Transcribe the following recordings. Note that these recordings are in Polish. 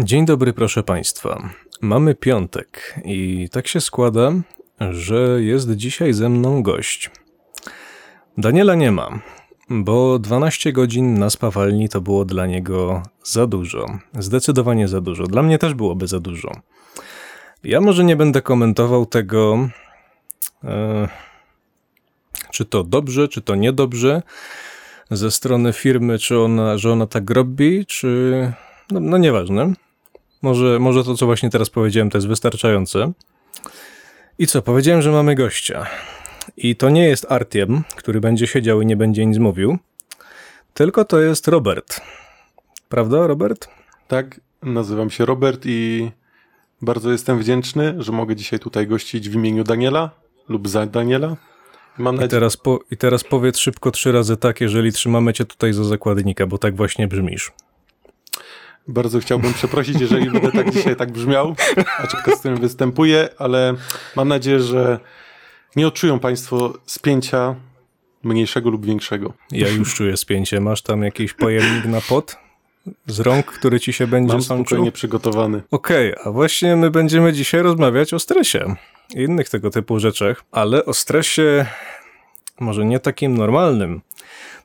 Dzień dobry, proszę Państwa. Mamy piątek i tak się składa, że jest dzisiaj ze mną gość. Daniela nie ma, bo 12 godzin na spawalni to było dla niego za dużo. Zdecydowanie za dużo. Dla mnie też byłoby za dużo. Ja może nie będę komentował tego, e, czy to dobrze, czy to niedobrze ze strony firmy, czy ona, że ona tak robi, czy. No, no nieważne. Może, może to, co właśnie teraz powiedziałem, to jest wystarczające. I co? Powiedziałem, że mamy gościa. I to nie jest Artiem, który będzie siedział i nie będzie nic mówił, tylko to jest Robert. Prawda, Robert? Tak, nazywam się Robert i bardzo jestem wdzięczny, że mogę dzisiaj tutaj gościć w imieniu Daniela lub za Daniela. Mam nadzieję... I, teraz po, I teraz powiedz szybko trzy razy tak, jeżeli trzymamy cię tutaj za zakładnika, bo tak właśnie brzmisz. Bardzo chciałbym przeprosić, jeżeli będę tak dzisiaj tak brzmiał, aczkolwiek z którym występuję, ale mam nadzieję, że nie odczują Państwo spięcia mniejszego lub większego. Ja już czuję spięcie. Masz tam jakiś pojemnik na pot? Z rąk, który ci się będzie Mam spokojnie przygotowany. Okej, okay, a właśnie my będziemy dzisiaj rozmawiać o stresie i innych tego typu rzeczach, ale o stresie może nie takim normalnym,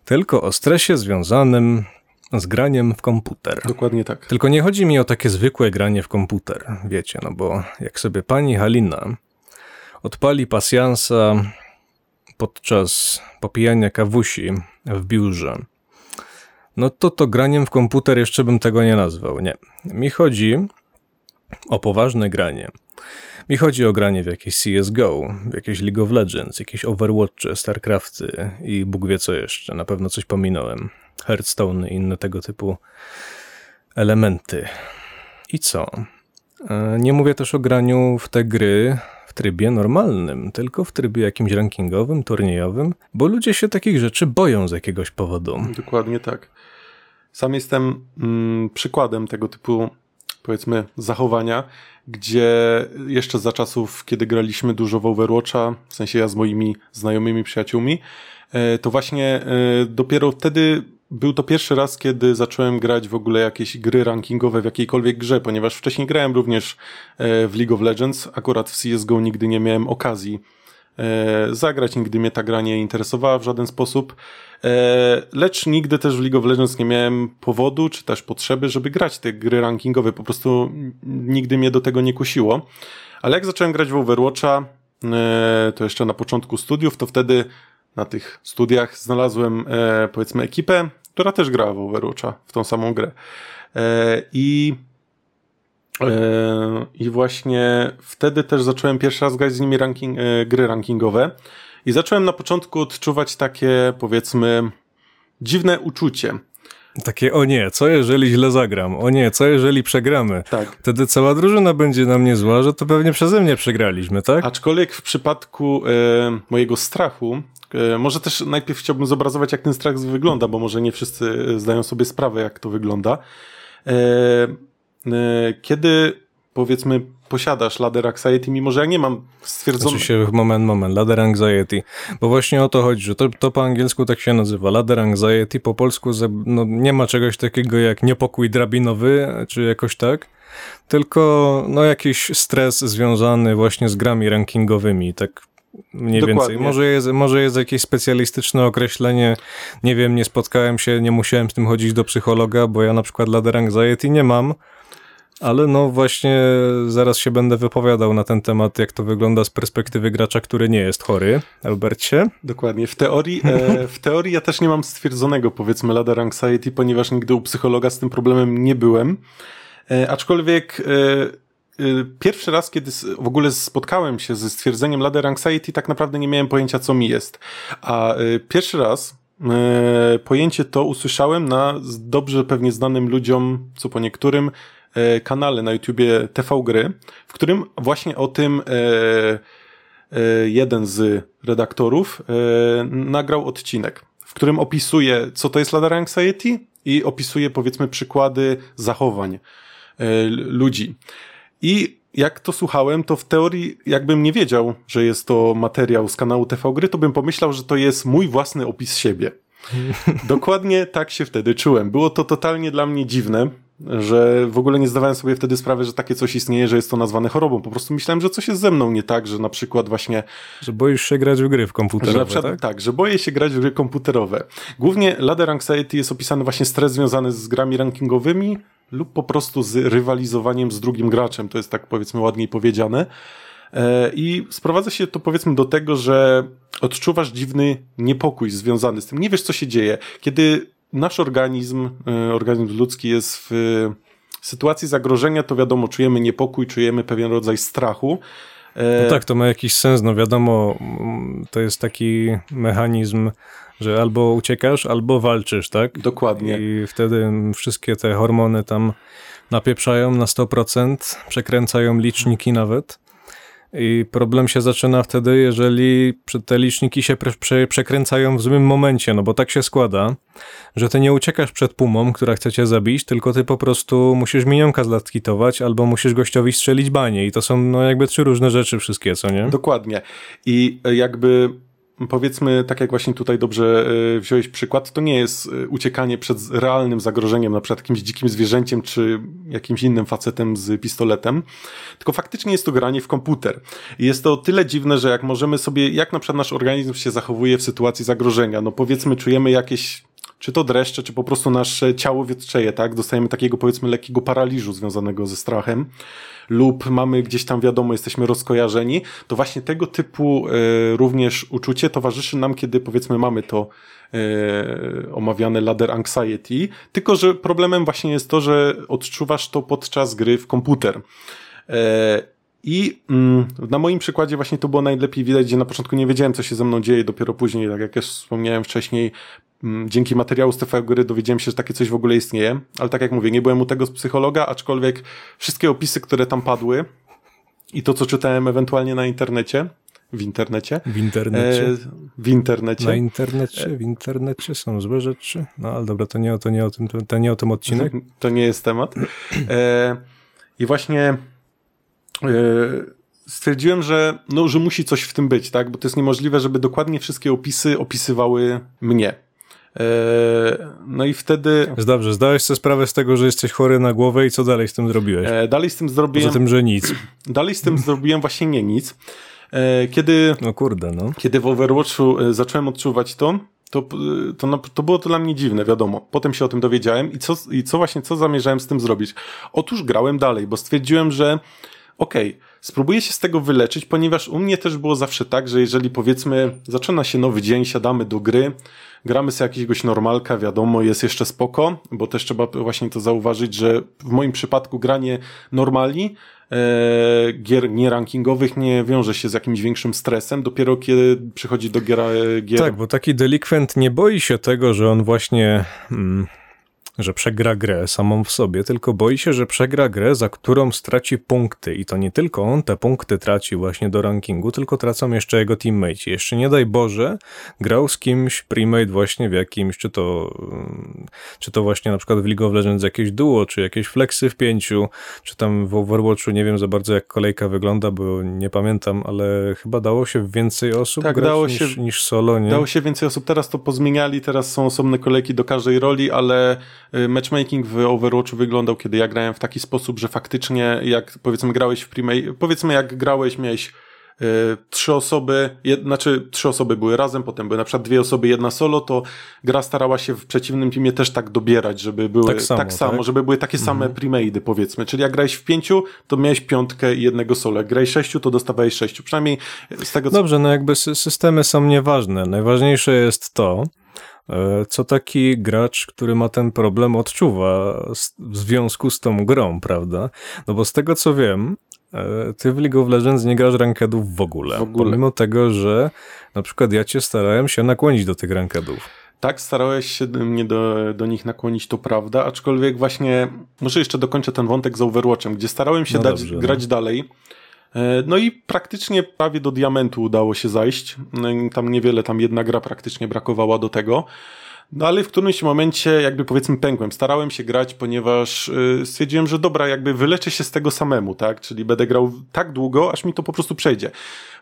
tylko o stresie związanym z graniem w komputer. Dokładnie tak. Tylko nie chodzi mi o takie zwykłe granie w komputer, wiecie, no bo jak sobie pani Halina odpali pasjansa podczas popijania kawusi w biurze, no to to graniem w komputer jeszcze bym tego nie nazwał, nie. Mi chodzi o poważne granie. Mi chodzi o granie w jakieś CSGO, w jakieś League of Legends, jakieś Overwatch, StarCrafty i Bóg wie co jeszcze. Na pewno coś pominąłem. Hearthstone i inne tego typu elementy. I co? E, nie mówię też o graniu w te gry w trybie normalnym, tylko w trybie jakimś rankingowym, turniejowym, bo ludzie się takich rzeczy boją z jakiegoś powodu. Dokładnie tak. Sam jestem mm, przykładem tego typu, powiedzmy, zachowania, gdzie jeszcze za czasów, kiedy graliśmy dużo w Overwatcha, w sensie ja z moimi znajomymi przyjaciółmi, e, to właśnie e, dopiero wtedy był to pierwszy raz, kiedy zacząłem grać w ogóle jakieś gry rankingowe w jakiejkolwiek grze, ponieważ wcześniej grałem również e, w League of Legends, akurat w CSGO nigdy nie miałem okazji e, zagrać, nigdy mnie ta gra nie interesowała w żaden sposób, e, lecz nigdy też w League of Legends nie miałem powodu, czy też potrzeby, żeby grać te gry rankingowe, po prostu nigdy mnie do tego nie kusiło. Ale jak zacząłem grać w Overwatcha, to jeszcze na początku studiów, to wtedy na tych studiach znalazłem, e, powiedzmy, ekipę, która też grała w Overwatcha, w tą samą grę. E, I e, i właśnie wtedy też zacząłem pierwszy raz grać z nimi ranking, e, gry rankingowe. I zacząłem na początku odczuwać takie, powiedzmy, dziwne uczucie. Takie, o nie, co jeżeli źle zagram? O nie, co jeżeli przegramy? Tak. Wtedy cała drużyna będzie na mnie zła, że to pewnie przeze mnie przegraliśmy, tak? Aczkolwiek w przypadku e, mojego strachu, może też najpierw chciałbym zobrazować, jak ten strach wygląda, bo może nie wszyscy zdają sobie sprawę, jak to wygląda. E, e, kiedy powiedzmy posiadasz ladder anxiety, mimo że ja nie mam stwierdzonego... Znaczy się, moment, moment, ladder anxiety, bo właśnie o to chodzi, że to, to po angielsku tak się nazywa, ladder anxiety, po polsku no, nie ma czegoś takiego jak niepokój drabinowy, czy jakoś tak, tylko no jakiś stres związany właśnie z grami rankingowymi, tak Mniej Dokładnie. więcej. Może jest, może jest jakieś specjalistyczne określenie. Nie wiem, nie spotkałem się, nie musiałem z tym chodzić do psychologa, bo ja na przykład ladder anxiety nie mam. Ale no właśnie zaraz się będę wypowiadał na ten temat, jak to wygląda z perspektywy gracza, który nie jest chory. Albercie? Dokładnie. W teorii, e, w teorii ja też nie mam stwierdzonego powiedzmy ladder anxiety, ponieważ nigdy u psychologa z tym problemem nie byłem. E, aczkolwiek e, pierwszy raz, kiedy w ogóle spotkałem się ze stwierdzeniem ladder anxiety, tak naprawdę nie miałem pojęcia, co mi jest. A y, pierwszy raz y, pojęcie to usłyszałem na dobrze pewnie znanym ludziom, co po niektórym, kanale na YouTubie TV Gry, w którym właśnie o tym jeden z redaktorów nagrał odcinek, w którym opisuje, co to jest ladder anxiety i opisuje, powiedzmy, przykłady zachowań ludzi. I jak to słuchałem, to w teorii, jakbym nie wiedział, że jest to materiał z kanału TV Gry, to bym pomyślał, że to jest mój własny opis siebie. Dokładnie tak się wtedy czułem. Było to totalnie dla mnie dziwne, że w ogóle nie zdawałem sobie wtedy sprawy, że takie coś istnieje, że jest to nazwane chorobą. Po prostu myślałem, że coś jest ze mną nie tak, że na przykład właśnie... Że boisz się grać w gry w komputerowe, przykład, tak? tak? że boję się grać w gry komputerowe. Głównie ladder anxiety jest opisany właśnie stres związany z grami rankingowymi lub po prostu z rywalizowaniem z drugim graczem. To jest tak powiedzmy ładniej powiedziane. E, I sprowadza się to powiedzmy do tego, że odczuwasz dziwny niepokój związany z tym. Nie wiesz, co się dzieje. Kiedy nasz organizm, e, organizm ludzki jest w sytuacji zagrożenia, to wiadomo, czujemy niepokój, czujemy pewien rodzaj strachu. E, no tak, to ma jakiś sens. No wiadomo, to jest taki mechanizm, że albo uciekasz, albo walczysz, tak? Dokładnie. I wtedy wszystkie te hormony tam napieprzają na 100%, przekręcają liczniki nawet. I problem się zaczyna wtedy, jeżeli te liczniki się prze, przekręcają w złym momencie, no bo tak się składa, że ty nie uciekasz przed pumą, która chce cię zabić, tylko ty po prostu musisz minionka zlatkitować albo musisz gościowi strzelić banie i to są no jakby trzy różne rzeczy wszystkie, co nie? Dokładnie. I jakby powiedzmy, tak jak właśnie tutaj dobrze e, wziąłeś przykład, to nie jest e, uciekanie przed realnym zagrożeniem, na przykład jakimś dzikim zwierzęciem, czy jakimś innym facetem z pistoletem, tylko faktycznie jest to granie w komputer. I jest to tyle dziwne, że jak możemy sobie, jak na przykład nasz organizm się zachowuje w sytuacji zagrożenia, no powiedzmy czujemy jakieś czy to dreszcze, czy po prostu nasze ciało wietrzeje, tak? Dostajemy takiego powiedzmy lekkiego paraliżu związanego ze strachem lub mamy gdzieś tam wiadomo, jesteśmy rozkojarzeni, to właśnie tego typu e, również uczucie towarzyszy nam, kiedy powiedzmy mamy to e, omawiane ladder anxiety, tylko że problemem właśnie jest to, że odczuwasz to podczas gry w komputer. E, i mm, na moim przykładzie właśnie to było najlepiej widać, gdzie na początku nie wiedziałem, co się ze mną dzieje, dopiero później, tak jak już wspomniałem wcześniej, mm, dzięki materiału z TV Gry dowiedziałem się, że takie coś w ogóle istnieje, ale tak jak mówię, nie byłem u tego z psychologa, aczkolwiek wszystkie opisy, które tam padły i to, co czytałem ewentualnie na internecie, w internecie. W internecie. E, w internecie. Na internecie, w internecie są złe rzeczy. No ale dobra, to nie, to nie, o, tym, to nie o tym odcinek. To nie jest temat. E, I właśnie stwierdziłem, że, no, że musi coś w tym być, tak? Bo to jest niemożliwe, żeby dokładnie wszystkie opisy opisywały mnie. E, no i wtedy. Dobrze, zdałeś sobie sprawę z tego, że jesteś chory na głowę i co dalej z tym zrobiłeś? E, dalej z tym zrobiłem. Poza tym, że nic. Dalej z tym zrobiłem właśnie nie nic. Kiedy. No kurde, no. Kiedy w Overwatchu zacząłem odczuwać to, to, to, to było to dla mnie dziwne, wiadomo. Potem się o tym dowiedziałem i co, i co właśnie, co zamierzałem z tym zrobić? Otóż grałem dalej, bo stwierdziłem, że okej, okay, spróbuję się z tego wyleczyć, ponieważ u mnie też było zawsze tak, że jeżeli powiedzmy zaczyna się nowy dzień, siadamy do gry, gramy sobie jakiegoś normalka, wiadomo, jest jeszcze spoko, bo też trzeba właśnie to zauważyć, że w moim przypadku granie normali e, gier nierankingowych nie wiąże się z jakimś większym stresem, dopiero kiedy przychodzi do gier... gier... Tak, bo taki delikwent nie boi się tego, że on właśnie... Mm że przegra grę samą w sobie, tylko boi się, że przegra grę, za którą straci punkty. I to nie tylko on te punkty traci właśnie do rankingu, tylko tracą jeszcze jego teammate. Jeszcze nie daj Boże, grał z kimś premade właśnie w jakimś, czy to, czy to właśnie na przykład w League of Legends jakieś duo, czy jakieś flexy w pięciu, czy tam w Overwatchu, nie wiem za bardzo jak kolejka wygląda, bo nie pamiętam, ale chyba dało się więcej osób tak, dało niż, się, niż solo, nie? Dało się więcej osób, teraz to pozmieniali, teraz są osobne kolejki do każdej roli, ale matchmaking w Overwatchu wyglądał, kiedy ja grałem w taki sposób, że faktycznie jak powiedzmy grałeś w Primate, powiedzmy jak grałeś, miałeś y, trzy osoby, jed, znaczy trzy osoby były razem, potem były na przykład dwie osoby, jedna solo, to gra starała się w przeciwnym teamie też tak dobierać, żeby były tak samo, tak samo tak? żeby były takie same mhm. primate'y powiedzmy. Czyli jak grałeś w pięciu, to miałeś piątkę i jednego solo. Jak grałeś sześciu, to dostawałeś sześciu. Przynajmniej z tego co... Dobrze, no jakby systemy są nieważne. Najważniejsze jest to, co taki gracz, który ma ten problem, odczuwa w związku z tą grą, prawda? No bo z tego co wiem, e, ty w League of Legends nie grasz rankedów w ogóle, w ogóle. Pomimo tego, że na przykład ja cię starałem się nakłonić do tych rankedów. Tak, starałeś się mnie do, do nich nakłonić, to prawda, aczkolwiek właśnie, może jeszcze dokończę ten wątek z Overwatchem, gdzie starałem się no dać, dobrze, grać no. dalej, E, no i praktycznie prawie do diamentu udało się zajść. No tam niewiele, tam jedna gra praktycznie brakowała do tego. No ale w którymś momencie jakby powiedzmy pękłem. Starałem się grać, ponieważ yy, stwierdziłem, że dobra, jakby wyleczę się z tego samemu, tak? Czyli będę grał tak długo, aż mi to po prostu przejdzie.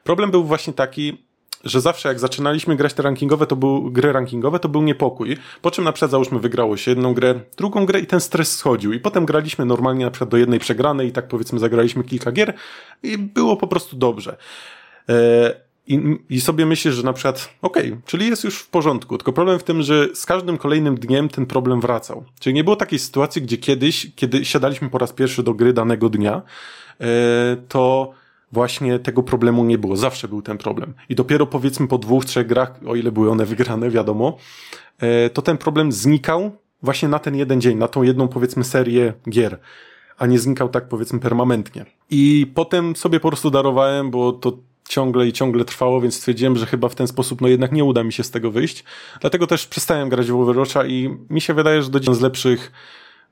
Problem był właśnie taki, że zawsze jak zaczynaliśmy grać te rankingowe, to był, gry rankingowe, to był niepokój. Po czym na przykład załóżmy wygrało się jedną grę, drugą grę i ten stres schodził. I potem graliśmy normalnie na przykład do jednej przegranej i tak powiedzmy zagraliśmy kilka gier i było po prostu dobrze. E, i, I sobie myślisz, że na przykład, okej, okay, czyli jest już w porządku, tylko problem w tym, że z każdym kolejnym dniem ten problem wracał. Czyli nie było takiej sytuacji, gdzie kiedyś, kiedy siadaliśmy po raz pierwszy do gry danego dnia, e, to właśnie tego problemu nie było. Zawsze był ten problem. I dopiero powiedzmy po dwóch, trzech grach, o ile były one wygrane, wiadomo, e, to ten problem znikał właśnie na ten jeden dzień, na tą jedną powiedzmy serię gier a nie znikał tak powiedzmy permanentnie. I potem sobie po prostu darowałem, bo to ciągle i ciągle trwało, więc stwierdziłem, że chyba w ten sposób no jednak nie uda mi się z tego wyjść. Dlatego też przestałem grać w Overwatcha i mi się wydaje, że do z lepszych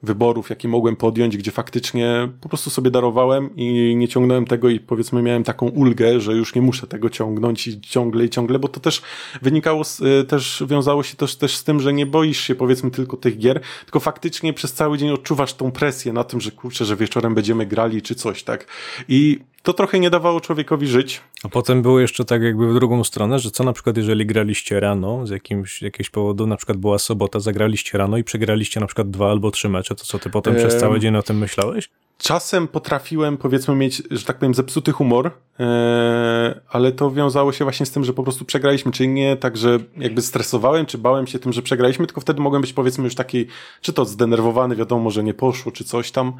wyborów, jakie mogłem podjąć, gdzie faktycznie po prostu sobie darowałem i nie ciągnąłem tego i powiedzmy miałem taką ulgę, że już nie muszę tego ciągnąć i ciągle i ciągle, bo to też wynikało, z, y, też wiązało się też, też z tym, że nie boisz się powiedzmy tylko tych gier, tylko faktycznie przez cały dzień odczuwasz tą presję na tym, że kurczę, że wieczorem będziemy grali czy coś, tak? I to trochę nie dawało człowiekowi żyć. A potem było jeszcze tak jakby w drugą stronę, że co na przykład jeżeli graliście rano z jakimś, jakiegoś powodu, na przykład była sobota, zagraliście rano i przegraliście na przykład dwa albo trzy mecze, to co ty potem ehm, przez cały dzień o tym myślałeś? Czasem potrafiłem powiedzmy mieć, że tak powiem, zepsuty humor, e, ale to wiązało się właśnie z tym, że po prostu przegraliśmy, czyli nie tak, że jakby stresowałem, czy bałem się tym, że przegraliśmy, tylko wtedy mogłem być powiedzmy już taki, czy to zdenerwowany, wiadomo, że nie poszło, czy coś tam.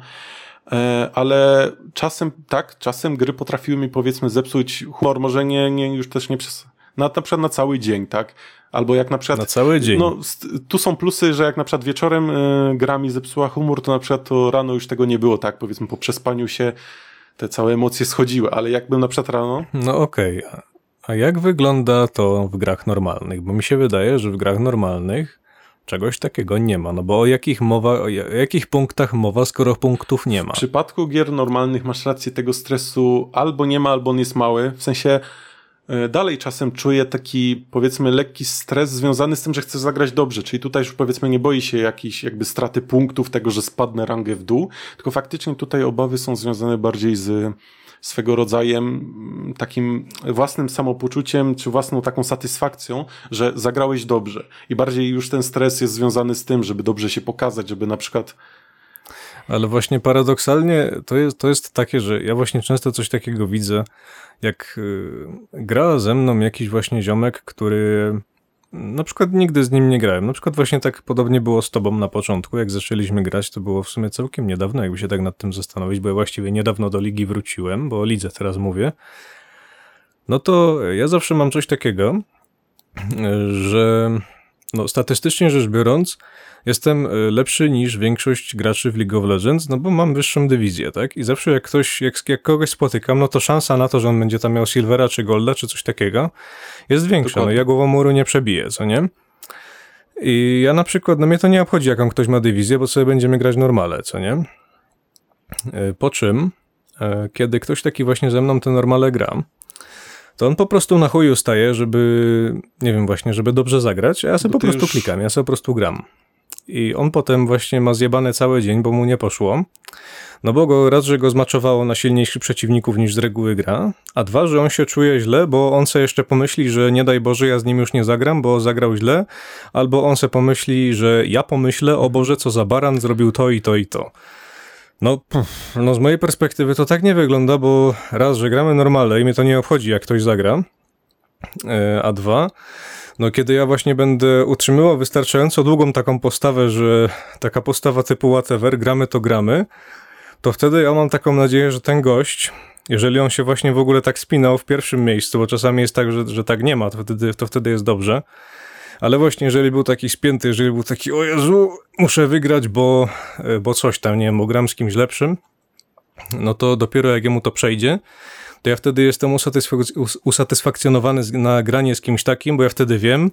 E, ale czasem tak, czasem gry potrafiły mi powiedzmy zepsuć humor, może nie, nie już też nie przez, na, na przykład na cały dzień, tak? Albo jak na przykład. Na cały dzień. No, tu są plusy, że jak na przykład wieczorem y, gra mi zepsuła humor, to na przykład to rano już tego nie było, tak? Powiedzmy po przespaniu się te całe emocje schodziły, ale jakbym na przykład rano. No okej. Okay. A jak wygląda to w grach normalnych? Bo mi się wydaje, że w grach normalnych Czegoś takiego nie ma, no bo o jakich mowa, o jakich punktach mowa, skoro punktów nie ma? W przypadku gier normalnych masz rację, tego stresu albo nie ma, albo on jest mały. W sensie e, dalej czasem czuję taki, powiedzmy, lekki stres związany z tym, że chcę zagrać dobrze, czyli tutaj już powiedzmy nie boi się jakiejś jakby straty punktów, tego, że spadnę rangę w dół, tylko faktycznie tutaj obawy są związane bardziej z swego rodzaju mm, takim własnym samopoczuciem, czy własną taką satysfakcją, że zagrałeś dobrze. I bardziej już ten stres jest związany z tym, żeby dobrze się pokazać, żeby na przykład ale właśnie paradoksalnie to jest, to jest takie, że ja właśnie często coś takiego widzę, jak y, gra ze mną jakiś właśnie ziomek, który na przykład nigdy z nim nie grałem. Na przykład właśnie tak podobnie było z tobą na początku, jak zaczęliśmy grać, to było w sumie całkiem niedawno, jakby się tak nad tym zastanowić, bo ja właściwie niedawno do ligi wróciłem, bo o lidze teraz mówię. No to ja zawsze mam coś takiego, że no, statystycznie rzecz biorąc, jestem e, lepszy niż większość graczy w League of Legends, no bo mam wyższą dywizję, tak? I zawsze jak ktoś, jak, jak kogoś spotykam, no to szansa na to, że on będzie tam miał Silvera czy Golda czy coś takiego jest większa. No ja głową muru nie przebiję, co nie? I ja na przykład, no mnie to nie obchodzi, jaką ktoś ma dywizję, bo sobie będziemy grać normale, co nie? E, po czym, e, kiedy ktoś taki właśnie ze mną te normale gra, to on po prostu na chuju staje, żeby, nie wiem właśnie, żeby dobrze zagrać, a ja sobie po prostu już... klikam, ja sobie po prostu gram. I on potem właśnie ma zjebane cały dzień, bo mu nie poszło. No bo go raz, że go zmaczowało na silniejszych przeciwników niż z reguły gra, a dwa, że on się czuje źle, bo on se jeszcze pomyśli, że nie daj Boże, ja z nim już nie zagram, bo zagrał źle, albo on se pomyśli, że ja pomyślę, o Boże, co za baran, zrobił to i to i to. No, pff, no z mojej perspektywy to tak nie wygląda, bo raz, że gramy normalnie i mnie to nie obchodzi, jak ktoś zagra, e, a dwa, no kiedy ja właśnie będę utrzymywał wystarczająco długą taką postawę, że taka postawa typu whatever, gramy to gramy, to wtedy ja mam taką nadzieję, że ten gość, jeżeli on się właśnie w ogóle tak spinał w pierwszym miejscu, bo czasami jest tak, że, że tak nie ma, to wtedy, to wtedy jest dobrze, ale właśnie jeżeli był taki spięty, jeżeli był taki, o Jezu, muszę wygrać, bo, bo coś tam, nie wiem, bo gram z kimś lepszym, no to dopiero jak jemu to przejdzie, to ja wtedy jestem usatysfak- usatysfakcjonowany na granie z kimś takim, bo ja wtedy wiem,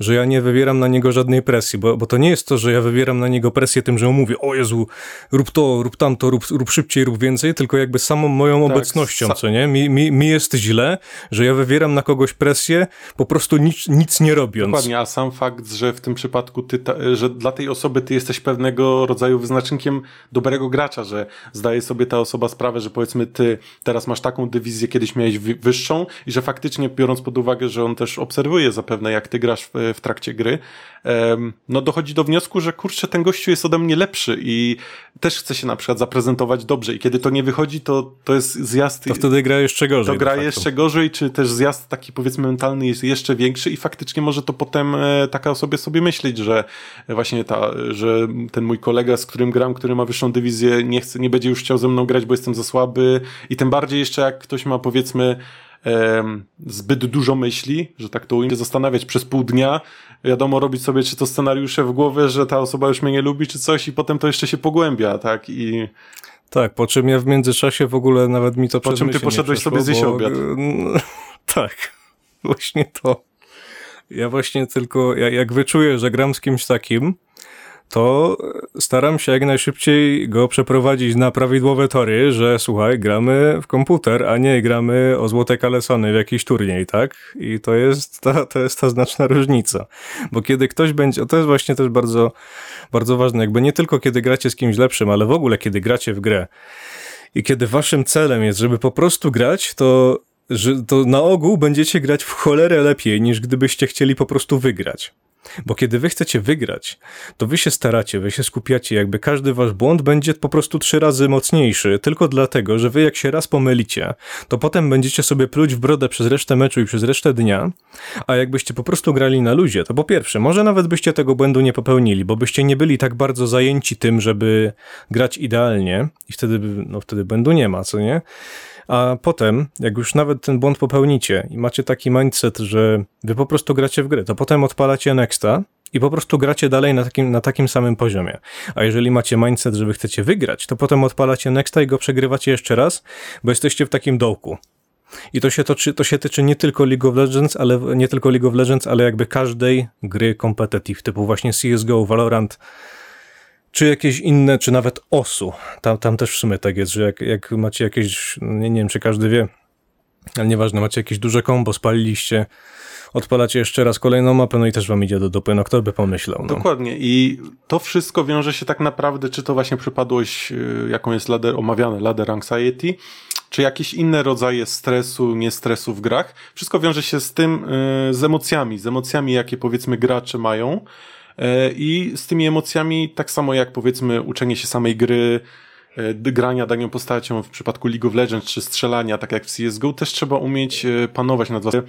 że ja nie wywieram na niego żadnej presji, bo, bo to nie jest to, że ja wywieram na niego presję tym, że mu mówię, o Jezu, rób to, rób tamto, rób, rób szybciej, rób więcej, tylko jakby samą moją tak, obecnością, sa- co nie? Mi, mi, mi jest źle, że ja wywieram na kogoś presję, po prostu nic, nic nie robiąc. Dokładnie, a sam fakt, że w tym przypadku ty, ta, że dla tej osoby ty jesteś pewnego rodzaju wyznacznikiem dobrego gracza, że zdaje sobie ta osoba sprawę, że powiedzmy ty teraz masz taką dywizję, wizję kiedyś miałeś wyższą i że faktycznie biorąc pod uwagę, że on też obserwuje zapewne jak ty grasz w, w trakcie gry, no dochodzi do wniosku, że kurczę, ten gościu jest ode mnie lepszy i też chce się na przykład zaprezentować dobrze i kiedy to nie wychodzi, to, to jest zjazd... To wtedy gra jeszcze gorzej. To gra jeszcze gorzej, czy też zjazd taki powiedzmy mentalny jest jeszcze większy i faktycznie może to potem e, taka osobie sobie myśleć, że właśnie ta, że ten mój kolega, z którym gram, który ma wyższą dywizję, nie chce, nie będzie już chciał ze mną grać, bo jestem za słaby i tym bardziej jeszcze jak ktoś ma powiedzmy zbyt dużo myśli, że tak to ujmę, zastanawiać przez pół dnia, wiadomo, robić sobie czy to scenariusze w głowie, że ta osoba już mnie nie lubi, czy coś i potem to jeszcze się pogłębia, tak, i... Tak, po czym ja w międzyczasie w ogóle nawet mi to Po czym ty poszedłeś przeszło, sobie zjeść bo... obiad. No, tak, właśnie to. Ja właśnie tylko, jak wyczuję, że gram z kimś takim, to staram się jak najszybciej go przeprowadzić na prawidłowe tory, że słuchaj, gramy w komputer, a nie gramy o złote kalesony w jakiś turniej, tak? I to jest ta, to jest ta znaczna różnica. Bo kiedy ktoś będzie, to jest właśnie też bardzo, bardzo ważne, jakby nie tylko kiedy gracie z kimś lepszym, ale w ogóle kiedy gracie w grę i kiedy waszym celem jest, żeby po prostu grać, to że to na ogół będziecie grać w cholerę lepiej, niż gdybyście chcieli po prostu wygrać. Bo kiedy wy chcecie wygrać, to wy się staracie, wy się skupiacie, jakby każdy wasz błąd będzie po prostu trzy razy mocniejszy, tylko dlatego, że wy jak się raz pomylicie, to potem będziecie sobie pluć w brodę przez resztę meczu i przez resztę dnia, a jakbyście po prostu grali na luzie, to po pierwsze, może nawet byście tego błędu nie popełnili, bo byście nie byli tak bardzo zajęci tym, żeby grać idealnie i wtedy, no wtedy błędu nie ma, co nie? A potem, jak już nawet ten błąd popełnicie i macie taki mindset, że wy po prostu gracie w grę, to potem odpalacie Nexta i po prostu gracie dalej na takim, na takim samym poziomie. A jeżeli macie mindset, że wy chcecie wygrać, to potem odpalacie Nexta i go przegrywacie jeszcze raz, bo jesteście w takim dołku. I to się, toczy, to się tyczy nie tylko League of Legends, ale nie tylko League of Legends, ale jakby każdej gry competitive, typu właśnie CSGO, Valorant, czy jakieś inne, czy nawet osu. Tam, tam też w sumie tak jest, że jak, jak macie jakieś, nie, nie wiem czy każdy wie, ale nieważne, macie jakieś duże kombo, spaliliście, odpalacie jeszcze raz kolejną mapę, no i też wam idzie do dupy, no kto by pomyślał. No. Dokładnie i to wszystko wiąże się tak naprawdę, czy to właśnie przypadłość, y, jaką jest ladder, omawiane ladder anxiety, czy jakieś inne rodzaje stresu, nie stresu w grach. Wszystko wiąże się z tym, y, z emocjami, z emocjami, jakie powiedzmy gracze mają, I z tymi emocjami, tak samo jak powiedzmy uczenie się samej gry, e, grania daną postacią w przypadku League of Legends czy strzelania, tak jak w CSGO, też trzeba umieć e, panować nad własnym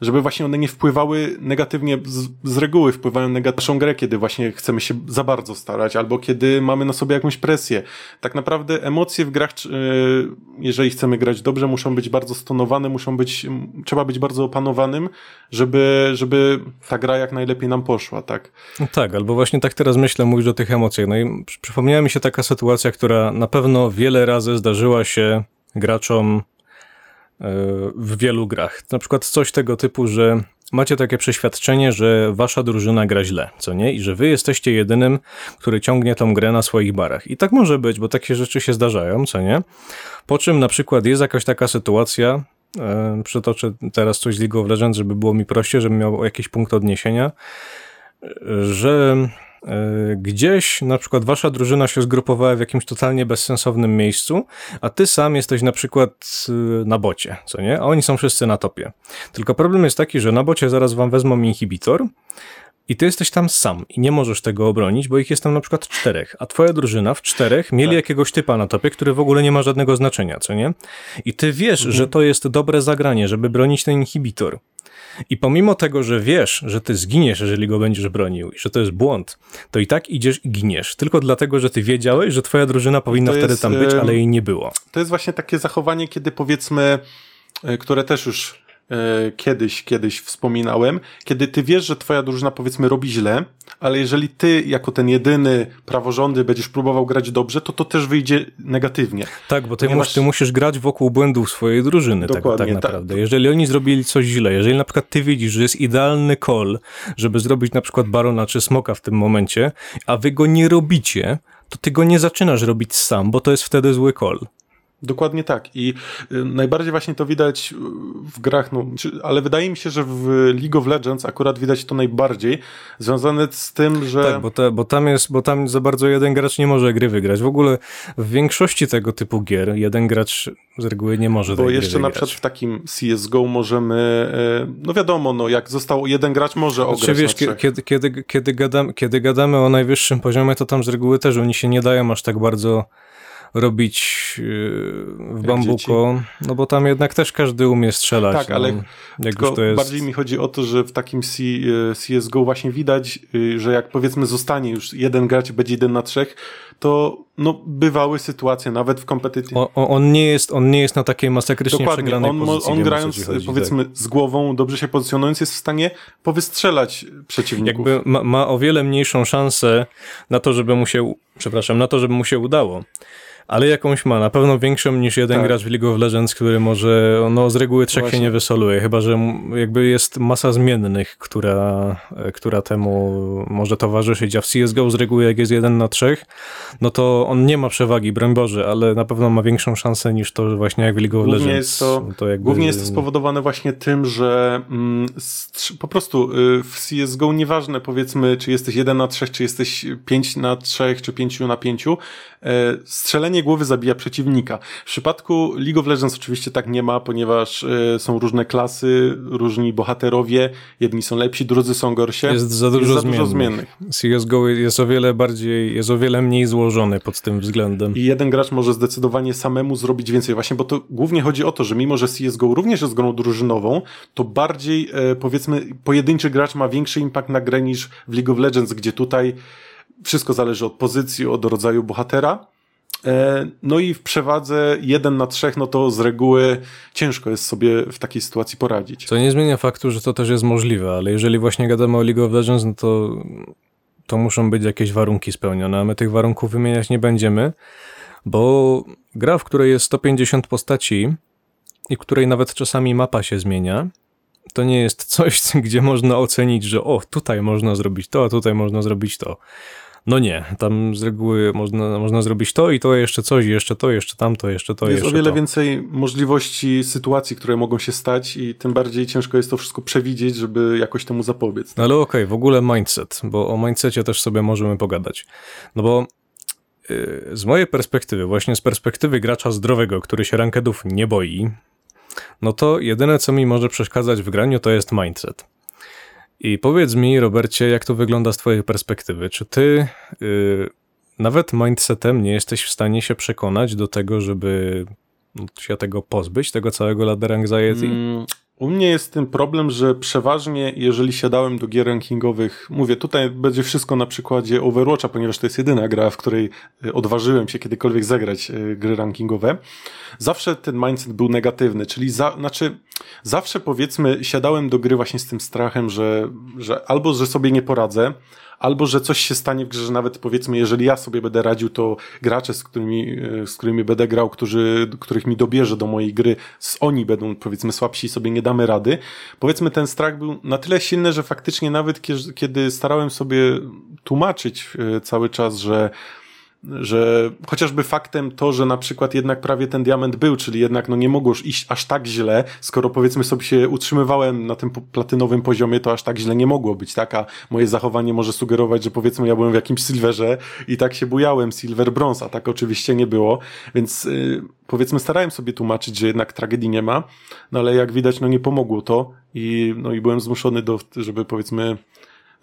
żeby właśnie one nie wpływały negatywnie, z, z reguły wpływają negatywnie na naszą grę, kiedy właśnie chcemy się za bardzo starać, albo kiedy mamy na sobie jakąś presję. Tak naprawdę emocje w grach, e, jeżeli chcemy grać dobrze, muszą być bardzo stonowane, muszą być, trzeba być bardzo opanowanym, żeby, żeby ta gra jak najlepiej nam poszła, tak? No tak, albo właśnie tak teraz myślę, mówisz o tych emocjach. No i przypomniała mi się taka sytuacja, która na pewno wiele razy zdarzyła się graczom w wielu grach. Na przykład coś tego typu, że macie takie przeświadczenie, że wasza drużyna gra źle, co nie? I że wy jesteście jedynym, który ciągnie tą grę na swoich barach. I tak może być, bo takie rzeczy się zdarzają, co nie? Po czym na przykład jest jakaś taka sytuacja, e, przytoczę teraz coś z League of Legends, żeby było mi prościej, żebym miał jakiś punkt odniesienia, że E, gdzieś na przykład wasza drużyna się zgrupowała w jakimś totalnie bezsensownym miejscu, a ty sam jesteś na przykład e, na bocie, co nie? A oni są wszyscy na topie. Tylko problem jest taki, że na bocie zaraz wam wezmą inhibitor, i ty jesteś tam sam i nie możesz tego obronić, bo ich jest tam na przykład czterech, a twoja drużyna w czterech mieli tak. jakiegoś typa na topie, który w ogóle nie ma żadnego znaczenia, co nie? I ty wiesz, mhm. że to jest dobre zagranie, żeby bronić ten inhibitor. I pomimo tego, że wiesz, że ty zginiesz, jeżeli go będziesz bronił i że to jest błąd, to i tak idziesz i giniesz. Tylko dlatego, że ty wiedziałeś, że twoja drużyna powinna to wtedy jest, tam być, ale jej nie było. To jest właśnie takie zachowanie, kiedy powiedzmy, e, które też już E, kiedyś, kiedyś wspominałem, kiedy ty wiesz, że twoja drużyna powiedzmy robi źle, ale jeżeli ty jako ten jedyny praworządny będziesz próbował grać dobrze, to to też wyjdzie negatywnie. Tak, bo ty, Ponieważ... musisz, ty musisz grać wokół błędów swojej drużyny tak, tak naprawdę. Jeżeli oni zrobili coś źle, jeżeli na przykład ty widzisz, że jest idealny call, żeby zrobić na przykład Barona czy Smoka w tym momencie, a wy go nie robicie, to ty go nie zaczynasz robić sam, bo to jest wtedy zły call. Dokładnie tak. I y, najbardziej właśnie to widać w grach, no, ale wydaje mi się, że w League of Legends akurat widać to najbardziej, związane z tym, że... Tak, bo, te, bo, tam jest, bo tam za bardzo jeden gracz nie może gry wygrać. W ogóle w większości tego typu gier jeden gracz z reguły nie może Bo jeszcze na przykład w takim CSGO możemy, e, no wiadomo, no jak został jeden gracz może ograć znaczy, wiesz, kiedy, kiedy, kiedy, gadam, kiedy gadamy o najwyższym poziomie, to tam z reguły też oni się nie dają aż tak bardzo robić yy, w bambuko, no bo tam jednak też każdy umie strzelać. Tak, no, ale jak to jest... bardziej mi chodzi o to, że w takim C, CSGO właśnie widać, yy, że jak powiedzmy zostanie już jeden gracz będzie jeden na trzech, to no, bywały sytuacje, nawet w kompetycji. On, nie jest, on nie jest na takiej masakrycznie Dokładnie. przegranej on, pozycji. On grając, chodzi, powiedzmy, tak. z głową, dobrze się pozycjonując, jest w stanie powystrzelać przeciwników. Jakby ma, ma o wiele mniejszą szansę na to, żeby mu się, przepraszam, na to, żeby mu się udało ale jakąś ma, na pewno większą niż jeden tak. gracz w League of Legends, który może, no z reguły trzech Właśnie. się nie wysoluje, chyba że jakby jest masa zmiennych, która, która temu może towarzyszyć, a w CSGO z reguły jak jest jeden na trzech, no to on nie ma przewagi, broń Boże, ale na pewno ma większą szansę niż to właśnie jak w League of głównie Legends. Jest to, to jakby... Głównie jest to spowodowane właśnie tym, że mm, po prostu y, w CSGO nieważne powiedzmy, czy jesteś jeden na trzech, czy jesteś pięć na trzech, czy pięciu na pięciu, E, strzelenie głowy zabija przeciwnika. W przypadku League of Legends oczywiście tak nie ma, ponieważ e, są różne klasy, różni bohaterowie, jedni są lepsi, drudzy są gorsi. Jest za dużo, jest za dużo zmiennych. CSGO jest o wiele bardziej, jest o wiele mniej złożony pod tym względem. I jeden gracz może zdecydowanie samemu zrobić więcej, właśnie, bo to głównie chodzi o to, że mimo, że CSGO również jest grą drużynową, to bardziej, e, powiedzmy, pojedynczy gracz ma większy impact na grę niż w League of Legends, gdzie tutaj wszystko zależy od pozycji, od rodzaju bohatera. E, no i w przewadze jeden na trzech, no to z reguły ciężko jest sobie w takiej sytuacji poradzić. Co nie zmienia faktu, że to też jest możliwe, ale jeżeli właśnie gadamy o League of Legends, no to, to muszą być jakieś warunki spełnione, a my tych warunków wymieniać nie będziemy, bo gra, w której jest 150 postaci i której nawet czasami mapa się zmienia, to nie jest coś, gdzie można ocenić, że o, tutaj można zrobić to, a tutaj można zrobić to. No nie, tam z reguły można, można zrobić to i to, jeszcze coś, jeszcze to, jeszcze tamto, jeszcze to, jest jeszcze o wiele to. więcej możliwości, sytuacji, które mogą się stać i tym bardziej ciężko jest to wszystko przewidzieć, żeby jakoś temu zapobiec. No ale okej, okay, w ogóle mindset, bo o mindsetie też sobie możemy pogadać. No bo yy, z mojej perspektywy, właśnie z perspektywy gracza zdrowego, który się rankedów nie boi, no to jedyne, co mi może przeszkadzać w graniu, to jest mindset. I powiedz mi, Robercie, jak to wygląda z Twojej perspektywy? Czy Ty yy, nawet mindsetem nie jesteś w stanie się przekonać do tego, żeby no, się tego pozbyć, tego całego ladder anxiety? Mm, u mnie jest ten problem, że przeważnie, jeżeli siadałem do gier rankingowych, mówię, tutaj będzie wszystko na przykładzie Overwatcha, ponieważ to jest jedyna gra, w której e, odważyłem się kiedykolwiek zagrać e, gry rankingowe, zawsze ten mindset był negatywny, czyli za, znaczy, zawsze powiedzmy, siadałem do gry właśnie z tym strachem, że, że albo, że sobie nie poradzę, albo że coś się stanie w grze, że nawet powiedzmy, jeżeli ja sobie będę radził, to gracze, z którymi, e, z którymi będę grał, którzy, których mi dobierze do mojej gry, oni będą powiedzmy słabsi i sobie nie damy rady. Powiedzmy, ten strach był na tyle silny, że faktycznie nawet kiedy starałem sobie tłumaczyć e, cały czas, że że chociażby faktem to, że na przykład jednak prawie ten diament był, czyli jednak no nie mogłoś iść aż tak źle, skoro powiedzmy sobie się utrzymywałem na tym platynowym poziomie, to aż tak źle nie mogło być, tak? A moje zachowanie może sugerować, że powiedzmy ja byłem w jakimś silverze i tak się bujałem, silver bronze, a tak oczywiście nie było, więc yy, powiedzmy starałem sobie tłumaczyć, że jednak tragedii nie ma, no ale jak widać no nie pomogło to i no i byłem zmuszony do, żeby powiedzmy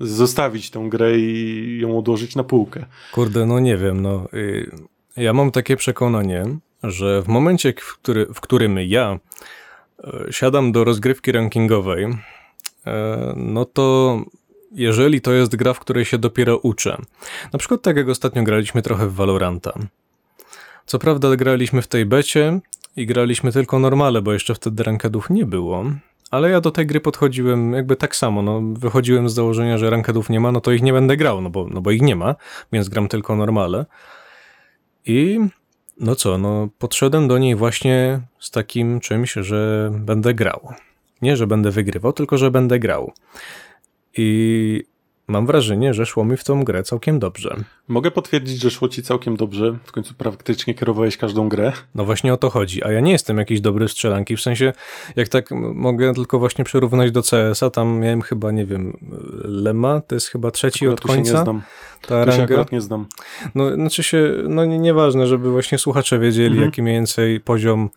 zostawić tą grę i ją odłożyć na półkę. Kurde, no nie wiem, no. Y, ja mam takie przekonanie, że w momencie, w, który, w którym ja e, siadam do rozgrywki rankingowej, e, no to jeżeli to jest gra, w której się dopiero uczę, na przykład tak jak ostatnio graliśmy trochę w Valoranta. Co prawda graliśmy w tej becie i graliśmy tylko normale, bo jeszcze wtedy rankedów nie było, ale ja do tej gry podchodziłem jakby tak samo, no wychodziłem z założenia, że rankedów nie ma, no to ich nie będę grał, no bo, no bo ich nie ma, więc gram tylko normale. I no co, no podszedłem do niej właśnie z takim czymś, że będę grał. Nie, że będę wygrywał, tylko że będę grał. I mam wrażenie, że szło mi w tą grę całkiem dobrze. Mogę potwierdzić, że szło ci całkiem dobrze. W końcu praktycznie kierowałeś każdą grę. No właśnie o to chodzi. A ja nie jestem jakiś dobry w strzelanki. W sensie, jak tak mogę tylko właśnie przyrównać do CS-a, tam miałem chyba, nie wiem, Lema, to jest chyba trzeci Akurat od tu się nie końca. znam. Ta Tu się akurat nie znam. No, znaczy się, no nie- nieważne, żeby właśnie słuchacze wiedzieli, Mhm. jaki mniej więcej poziom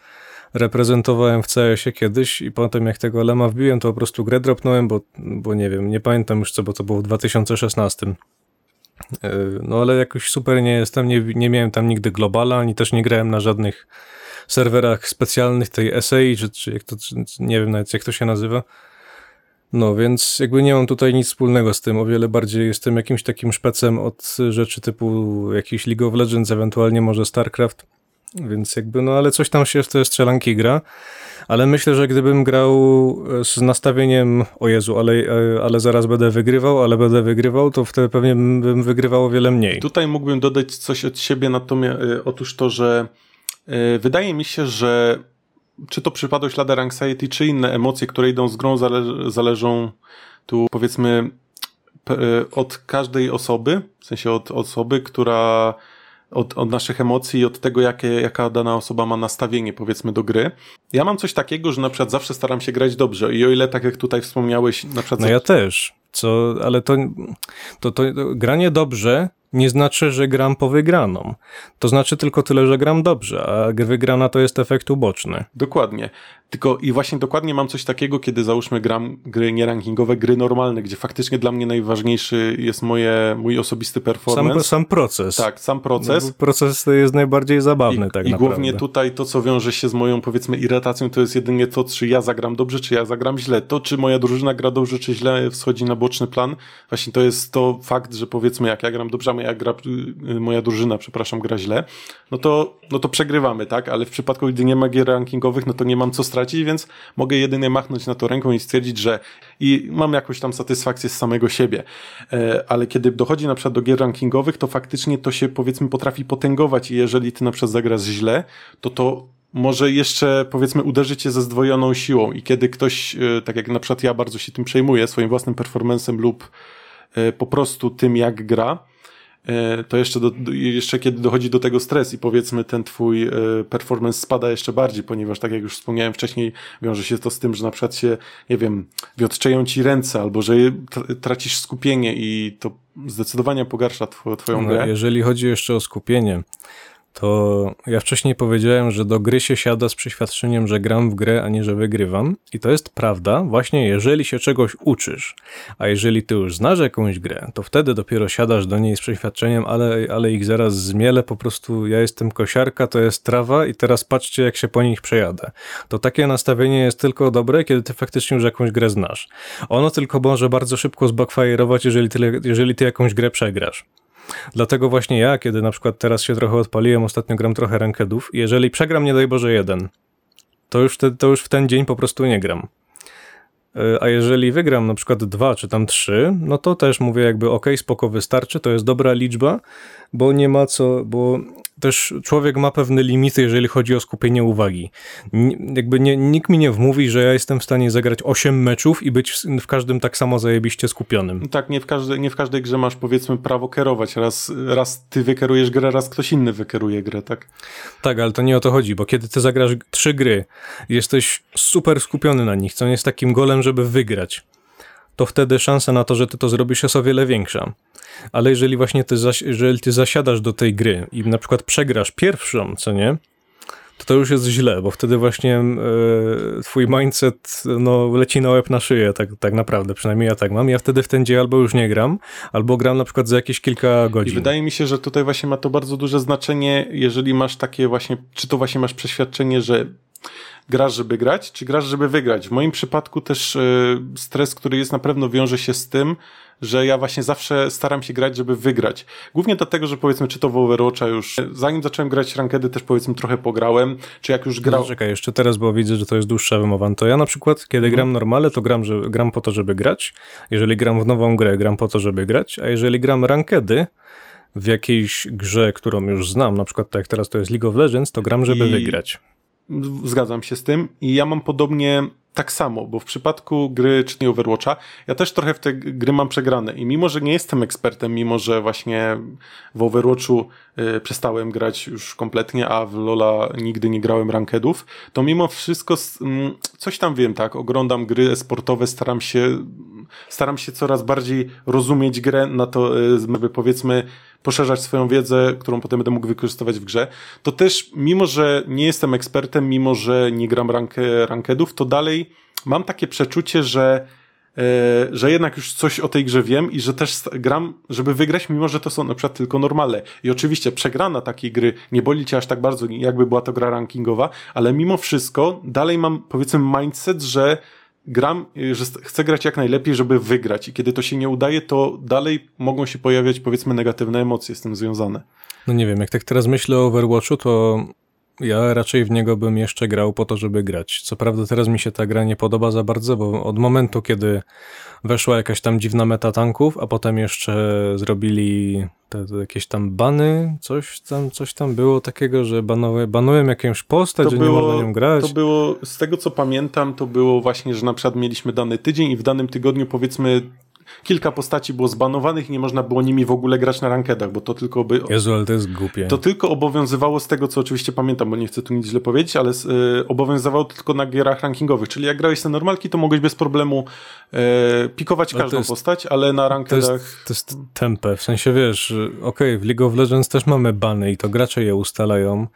reprezentowałem w CS-ie kiedyś i potem jak tego Lema wbiłem, to po prostu grę dropnąłem, bo, bo nie wiem, nie pamiętam już co, bo to było w 2016. Yy, No ale jakoś super nie jestem, nie, nie miałem tam nigdy globala, ani też nie grałem na żadnych serwerach specjalnych tej SA, czy, czy jak to, czy, nie wiem nawet jak to się nazywa. No, więc jakby nie mam tutaj nic wspólnego z tym. O wiele bardziej jestem jakimś takim szpecem od rzeczy typu jakiś League of Legends, ewentualnie może StarCraft. Więc jakby, no ale coś tam się w te strzelanki gra. Ale myślę, że gdybym grał e, z nastawieniem, o Jezu, ale, e, ale zaraz będę wygrywał, ale będę wygrywał, to wtedy pewnie bym wygrywał o wiele mniej. Tutaj mógłbym dodać coś od siebie, natomiast y, otóż to, że wydaje mi się, że czy to przypadłość ladder anxiety, czy inne emocje, które idą z grą, zale zależą tu powiedzmy od każdej osoby, w sensie od osoby, która od, od naszych emocji i od tego, jakie, jaka dana osoba ma nastawienie, powiedzmy, do gry. Ja mam coś takiego, że na przykład zawsze staram się grać dobrze i o ile, tak jak tutaj wspomniałeś, na przykład No ja też. Co, ale to, to, to, to granie dobrze nie znaczy, że gram po wygraną. To znaczy tylko tyle, że gram dobrze, a wygrana to jest efekt uboczny. Dokładnie. Tylko i właśnie dokładnie mam coś takiego, kiedy załóżmy gram gry nierankingowe, gry normalne, gdzie faktycznie dla mnie najważniejszy jest moje, mój osobisty Sam, performance. sam proces. Tak, sam No, proces. bo proces jest najbardziej zabawny, I, tak I naprawdę. głównie tutaj to, co wiąże się z moją, powiedzmy, irytacją, to jest jedynie to, czy ja zagram dobrze, czy ja zagram źle. To, czy moja drużyna gra dobrze, czy źle, schodzi na boczny plan. Właśnie to jest to fakt, że powiedzmy, jak ja gram dobrze, a moja, gra, y, moja drużyna, przepraszam, gra źle, no to, no to przegrywamy, tak? Ale w przypadku, gdy nie ma gier rankingowych, no to nie mam co stracić, więc mogę jedynie machnąć na to ręką i stwierdzić, że i mam jakąś tam satysfakcję z samego siebie. E, ale kiedy dochodzi na przykład do gier rankingowych, to faktycznie to się powiedzmy potrafi potęgować i jeżeli ty na przykład zagrasz źle, to to może jeszcze powiedzmy uderzyć cię ze zdwojoną siłą i kiedy ktoś, e, tak jak na przykład ja bardzo się tym przejmuję, swoim własnym performancem lub e, po prostu tym jak gra, to jeszcze, do, jeszcze kiedy dochodzi do tego stres i powiedzmy ten twój e, performance spada jeszcze bardziej, ponieważ tak jak już wspomniałem wcześniej, wiąże się to z tym, że na przykład się, nie wiem, wiotczeją ci ręce albo że tr- tracisz skupienie i to zdecydowanie pogarsza two, twoją No, grę. jeżeli chodzi jeszcze o skupienie, to ja wcześniej powiedziałem, że do gry się siada z przeświadczeniem, że gram w grę, a nie że wygrywam. I to jest prawda, właśnie jeżeli się czegoś uczysz. A jeżeli ty już znasz jakąś grę, to wtedy dopiero siadasz do niej z przeświadczeniem, ale, ale ich zaraz zmielę, po prostu ja jestem kosiarka, to jest trawa i teraz patrzcie, jak się po nich przejadę. To takie nastawienie jest tylko dobre, kiedy ty faktycznie już jakąś grę znasz. Ono tylko może bardzo szybko zbackfire'ować, jeżeli ty, jeżeli ty jakąś grę przegrasz. Dlatego właśnie ja, kiedy na przykład teraz się trochę odpaliłem, ostatnio gram trochę rankedów, jeżeli przegram, nie daj Boże, jeden, to już, te, to już w ten dzień po prostu nie gram. E, A jeżeli wygram na przykład dwa czy tam trzy, no to też mówię jakby ok, spoko, wystarczy, to jest dobra liczba, bo nie ma co, bo też człowiek ma pewne limity, jeżeli chodzi o skupienie uwagi. Jakby nie, nikt mi nie wmówi, że ja jestem w stanie zagrać 8 meczów i być w, w każdym tak samo zajebiście skupionym. Tak, nie w, każdej, nie w każdej grze masz powiedzmy prawo kierować. Raz, raz ty wykerujesz grę, raz ktoś inny wykeruje grę, tak? Tak, ale to nie o to chodzi, bo kiedy ty zagrasz trzy gry, jesteś super skupiony na nich, co nie jest takim golem, żeby wygrać, to wtedy szansa na to, że ty to zrobisz jest o wiele większa. Ale jeżeli właśnie ty, jeżeli ty zasiadasz do tej gry i na przykład przegrasz pierwszą, co nie, to to już jest źle, bo wtedy właśnie e, twój mindset no, leci na łeb na szyję, tak, tak naprawdę, przynajmniej ja tak mam. Ja wtedy w ten dzień albo już nie gram, albo gram na przykład za jakieś kilka I godzin. wydaje mi się, że tutaj właśnie ma to bardzo duże znaczenie, jeżeli masz takie właśnie, czy to właśnie masz przeświadczenie, że grasz, żeby grać, czy grasz, żeby wygrać. W moim przypadku też y, stres, który jest na pewno wiąże się z tym, że ja właśnie zawsze staram się grać, żeby wygrać. Głównie dlatego, że powiedzmy, czy to w Overwatcha już, zanim zacząłem grać rankedy, też powiedzmy trochę pograłem, czy jak już grał... No, czekaj, jeszcze teraz, bo widzę, że to jest dłuższa wymowa. No To ja na przykład, kiedy gram normale, to gram, że, gram po to, żeby grać. Jeżeli gram w nową grę, gram po to, żeby grać. A jeżeli gram rankedy w jakiejś grze, którą już znam, na przykład tak jak teraz to jest League of Legends, to gram, żeby I- wygrać. Zgadzam się z tym i ja mam podobnie tak samo, bo w przypadku gry czy nie Overwatcha, ja też trochę w te gry mam przegrane i mimo, że nie jestem ekspertem, mimo, że właśnie w Overwatchu y, przestałem grać już kompletnie, a w Lola nigdy nie grałem rankedów, to mimo wszystko mm, coś tam wiem, tak, oglądam gry sportowe, staram się staram się coraz bardziej rozumieć grę na to, y, powiedzmy, poszerzać swoją wiedzę, którą potem będę mógł wykorzystywać w grze, to też mimo, że nie jestem ekspertem, mimo, że nie gram ranke, rankedów, to dalej mam takie przeczucie, że e, że jednak już coś o tej grze wiem i że też gram, żeby wygrać, mimo że to są na przykład tylko normalne. I oczywiście przegrana takiej gry nie boli cię aż tak bardzo, jakby była to gra rankingowa, ale mimo wszystko dalej mam powiedzmy mindset, że gram, y, że chcę grać jak najlepiej, żeby wygrać i kiedy to się nie udaje, to dalej mogą się pojawiać powiedzmy negatywne emocje z tym związane. No nie wiem, jak tak teraz myślę o Overwatchu, to ja raczej w niego bym jeszcze grał po to, żeby grać. Co prawda teraz mi się ta gra nie podoba za bardzo, bo od momentu, kiedy weszła jakaś tam dziwna meta tanków, a potem jeszcze zrobili te, te jakieś tam bany, coś tam, coś tam było takiego, że banują jakąś postać, to że było, nie można nią grać. To było, z tego co pamiętam, to było właśnie, że na przykład mieliśmy dany tydzień i w danym tygodniu powiedzmy kilka postaci było zbanowanych i nie można było nimi w ogóle grać na rankedach, bo to tylko by... Jezu, ale to jest głupie. To tylko obowiązywało z tego, co oczywiście pamiętam, bo nie chcę tu nic źle powiedzieć, ale y, obowiązywało to tylko na gierach rankingowych, czyli jak grałeś na normalki, to mogłeś bez problemu y, pikować każdą jest, postać, ale na rankedach... To jest, to jest tempe, w sensie wiesz, okej, okay, w League of Legends też mamy bany i to gracze je ustalają,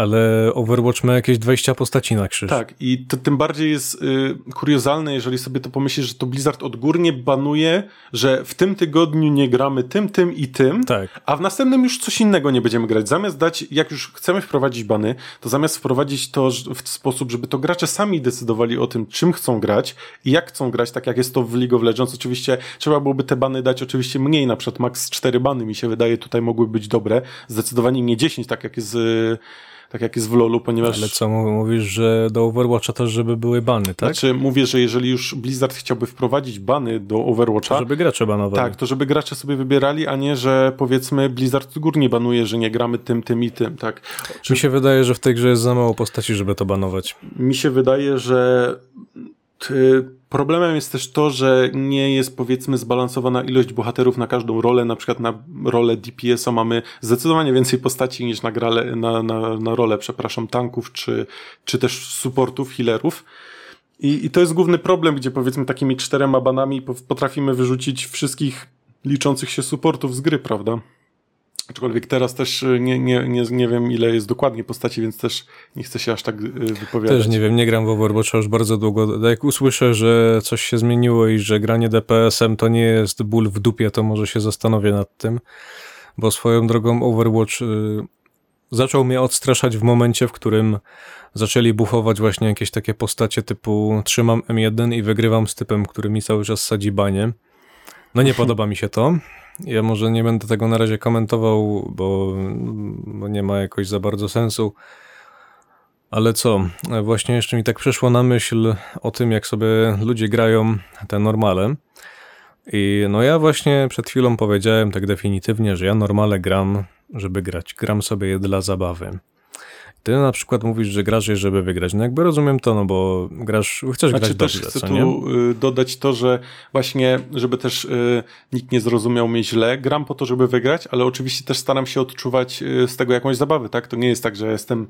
ale Overwatch ma jakieś 20 postaci na krzyż. Tak, i to tym bardziej jest y, kuriozalne, jeżeli sobie to pomyślisz, że to Blizzard odgórnie banuje, że w tym tygodniu nie gramy tym, tym i tym, tak. a w następnym już coś innego nie będziemy grać. Zamiast dać, jak już chcemy wprowadzić bany, to zamiast wprowadzić to w sposób, żeby to gracze sami decydowali o tym, czym chcą grać i jak chcą grać, tak jak jest to w League of Legends. Oczywiście trzeba byłoby te bany dać oczywiście mniej, na przykład max 4 bany mi się wydaje tutaj mogły być dobre. Zdecydowanie nie 10, tak jak jest z tak jak jest w LoLu, ponieważ... Ale co, mówisz, że do Overwatcha też, żeby były bany, tak? Znaczy, mówię, że jeżeli już Blizzard chciałby wprowadzić bany do Overwatcha... To żeby gracze banowali. Tak, to żeby gracze sobie wybierali, a nie, że powiedzmy Blizzard górnie banuje, że nie gramy tym, tym i tym, tak? Mi się wydaje, że w tej grze jest za mało postaci, żeby to banować. Mi się wydaje, że Problemem jest też to, że nie jest powiedzmy zbalansowana ilość bohaterów na każdą rolę. Na przykład na rolę DPS-a mamy zdecydowanie więcej postaci niż na, grale, na, na, na rolę, przepraszam, tanków czy, czy też supportów, healerów. I, I to jest główny problem, gdzie powiedzmy takimi czterema banami potrafimy wyrzucić wszystkich liczących się supportów z gry, prawda? Aczkolwiek teraz też y, nie, nie, nie, nie wiem, ile jest dokładnie postaci, więc też nie chcę się aż tak y, wypowiadać. Też nie wiem, nie gram w Overwatcha już bardzo długo. Jak usłyszę, że coś się zmieniło i że granie DPS-em to nie jest ból w dupie, to może się zastanowię nad tym. Bo swoją drogą Overwatch y, zaczął mnie odstraszać w momencie, w którym zaczęli bufować właśnie jakieś takie postacie typu trzymam M1 i wygrywam z typem, który mi cały czas sadzi banie. No nie podoba mi się to. Ja może nie będę tego na razie komentował, bo, nie ma jakoś za bardzo sensu. Ale co, właśnie jeszcze mi tak przyszło na myśl o tym, jak sobie ludzie grają te normale. I no ja właśnie przed chwilą powiedziałem tak definitywnie, że ja normale gram, żeby grać. Gram sobie je dla zabawy. Ty na przykład mówisz, że grasz je, żeby wygrać. No jakby rozumiem to, no bo grasz, chcesz znaczy, grać też dobrze, chcę tu nie? Y, dodać to, że właśnie, żeby też y, nikt nie zrozumiał mnie źle, gram po to, żeby wygrać, ale oczywiście też staram się odczuwać y, z tego jakąś zabawę, tak? To nie jest tak, że jestem,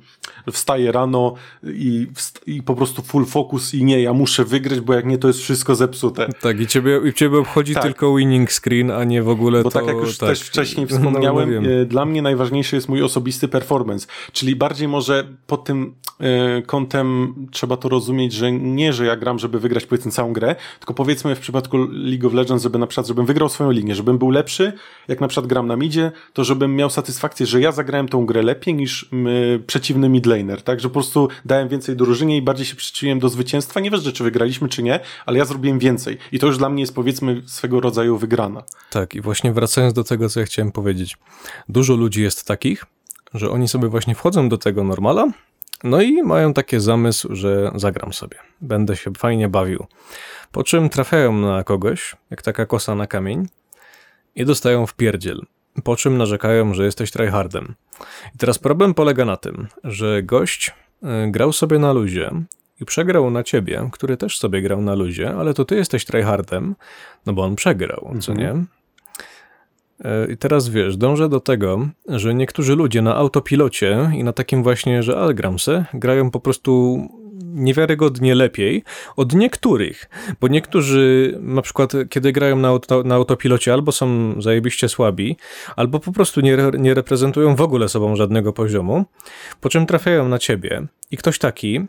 wstaję rano i, i po prostu full focus i nie, ja muszę wygrać, bo jak nie, to jest wszystko zepsute. Tak, i ciebie, i ciebie obchodzi tak. tylko winning screen, a nie w ogóle bo to... tak jak już tak. też wcześniej wspomniałem, no, no, dla mnie najważniejszy jest mój osobisty performance, czyli bardziej może może pod tym y, kątem trzeba to rozumieć, że nie, że ja gram, żeby wygrać powiedzmy całą grę, tylko powiedzmy w przypadku League of Legends, żeby na przykład, żebym wygrał swoją linię, żebym był lepszy, jak na przykład gram na midzie, to żebym miał satysfakcję, że ja zagrałem tą grę lepiej niż y, przeciwny midlaner, tak, że po prostu dałem więcej drużynie i bardziej się przyczyniłem do zwycięstwa, nie wiesz, czy wygraliśmy, czy nie, ale ja zrobiłem więcej i to już dla mnie jest powiedzmy swego rodzaju wygrana. Tak, i właśnie wracając do tego, co ja chciałem powiedzieć. Dużo ludzi jest takich, że oni sobie właśnie wchodzą do tego normala, no i mają taki zamysł, że zagram sobie, będę się fajnie bawił. Po czym trafiają na kogoś, jak taka kosa na kamień, i dostają w pierdziel. Po czym narzekają, że jesteś tryhardem. I teraz problem polega na tym, że gość y, grał sobie na luzie i przegrał na ciebie, który też sobie grał na luzie, ale to ty jesteś tryhardem, no bo on przegrał, mhm. co nie? I teraz wiesz, dążę do tego, że niektórzy ludzie na autopilocie i na takim właśnie, że algramse grają po prostu niewiarygodnie lepiej od niektórych, bo niektórzy na przykład kiedy grają na, auto, na autopilocie albo są zajebiście słabi, albo po prostu nie, nie reprezentują w ogóle sobą żadnego poziomu, po czym trafiają na ciebie i ktoś taki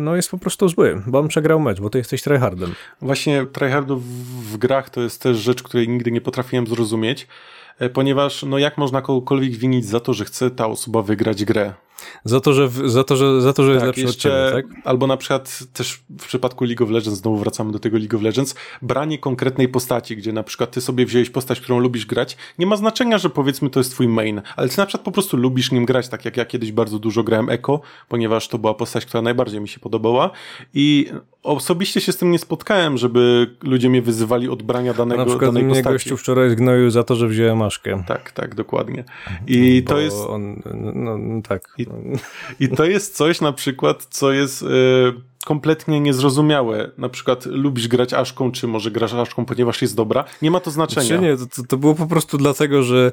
no jest po prostu zły, bo on przegrał mecz, bo ty jesteś tryhardem. Właśnie tryhardów w grach to jest też rzecz, której nigdy nie potrafiłem zrozumieć, e, ponieważ no jak można kogokolwiek winić za to, że chce ta osoba wygrać grę? Za to, że, za to, że, za to, że tak, jest lepszy jeszcze, od ciebie, tak? Albo na przykład też w przypadku League of Legends, znowu wracamy do tego League of Legends, branie konkretnej postaci, gdzie na przykład ty sobie wziąłeś postać, którą lubisz grać, nie ma znaczenia, że powiedzmy to jest twój main, ale ty na przykład po prostu lubisz nim grać, tak jak ja kiedyś bardzo dużo grałem Echo, ponieważ to była postać, która najbardziej mi się podobała i osobiście się z tym nie spotkałem, żeby ludzie mnie wyzywali od brania danego, na przykład danej mnie postaci. gościu wczoraj zgnoił za to, że wziąłem maszkę. Tak, tak, dokładnie. I Bo to jest... On, no, no, tak. I, I to jest coś na przykład, co jest... Yy, kompletnie niezrozumiałe. Na przykład lubisz grać Aszką, czy może grasz Aszką, ponieważ jest dobra. Nie ma to znaczenia. Czy nie, to, to było po prostu dlatego, że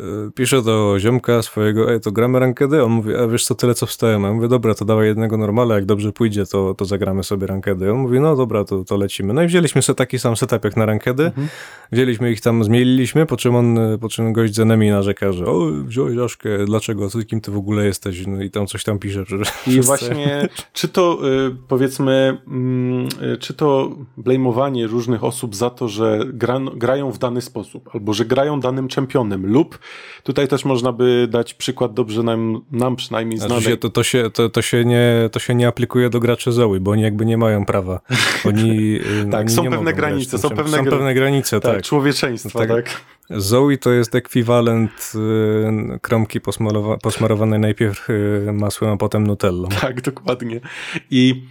y, piszę do ziomka swojego, ej, to gramy rankedy? On mówi, a wiesz co, tyle co wstałem. Ja mówię, dobra, to dawaj jednego normala, jak dobrze pójdzie, to, to zagramy sobie rankedy. On mówi, no dobra, to, to lecimy. No i wzięliśmy sobie taki sam setup jak na rankedy. Mhm. Wzięliśmy ich tam, zmieliliśmy, po czym on, po czym gość z enemy narzeka, że o, wziąłeś Aszkę, dlaczego, kim ty w ogóle jesteś? No i tam coś tam pisze. I właśnie, czy to y, powiedzmy, mm, czy to blejmowanie różnych osób za to, że gra, grają w dany sposób, albo że grają danym czempionem, lub tutaj też można by dać przykład dobrze nam, nam przynajmniej znanej. Znaczy to, to, się, to, to, się nie, to się nie aplikuje do graczy Zoe, bo oni jakby nie mają prawa. Oni, tak, oni są pewne granice, są pewne, są pewne granice, tak. tak. Człowieczeństwa, tak. tak. Zoe to jest ekwiwalent y, kromki posmarowanej najpierw y, masłem, a potem nutellą. Tak, dokładnie. I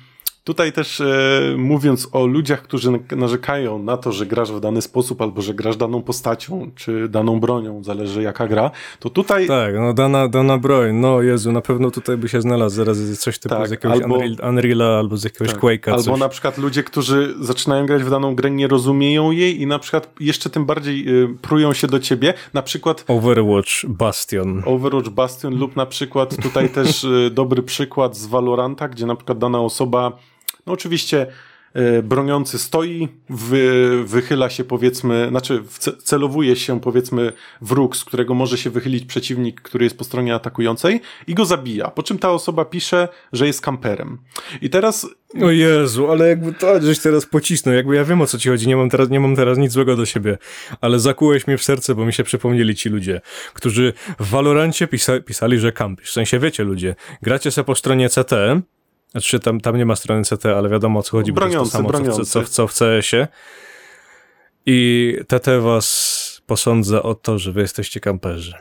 Tutaj też e, mówiąc o ludziach, którzy narzekają na to, że grasz w dany sposób, albo że grasz daną postacią, czy daną bronią, zależy jaka gra, to tutaj... Tak, no dana, dana broń, no Jezu, na pewno tutaj by się znalazł zaraz coś typu tak, z jakiegoś albo, Unreal, Unreala, albo z jakiegoś tak, Quake'a. Albo coś. na przykład ludzie, którzy zaczynają grać w daną grę, nie rozumieją jej i na przykład jeszcze tym bardziej y, prują się do ciebie, na przykład... Overwatch Bastion. Overwatch Bastion lub na przykład tutaj też y, dobry przykład z Valoranta, gdzie na przykład dana osoba no oczywiście e, broniący stoi, wy, wychyla się powiedzmy, znaczy celowuje się powiedzmy wróg, z którego może się wychylić przeciwnik, który jest po stronie atakującej i go zabija, po czym ta osoba pisze, że jest kamperem. I teraz... O Jezu, ale jakby to żeś teraz pocisnął, jakby ja wiem o co ci chodzi, nie mam teraz, nie mam teraz nic złego do siebie, ale zakułeś mnie w serce, bo mi się przypomnieli ci ludzie, którzy w Valorancie pisa pisali, że kampisz, w sensie wiecie ludzie, gracie sobie po stronie CT, znaczy tam, tam nie ma strony CT, ale wiadomo o co chodzi, broniący, bo to jest to samo, broniący. co, co, co w CS-ie. I TT was posądza o to, że wy jesteście kamperzy.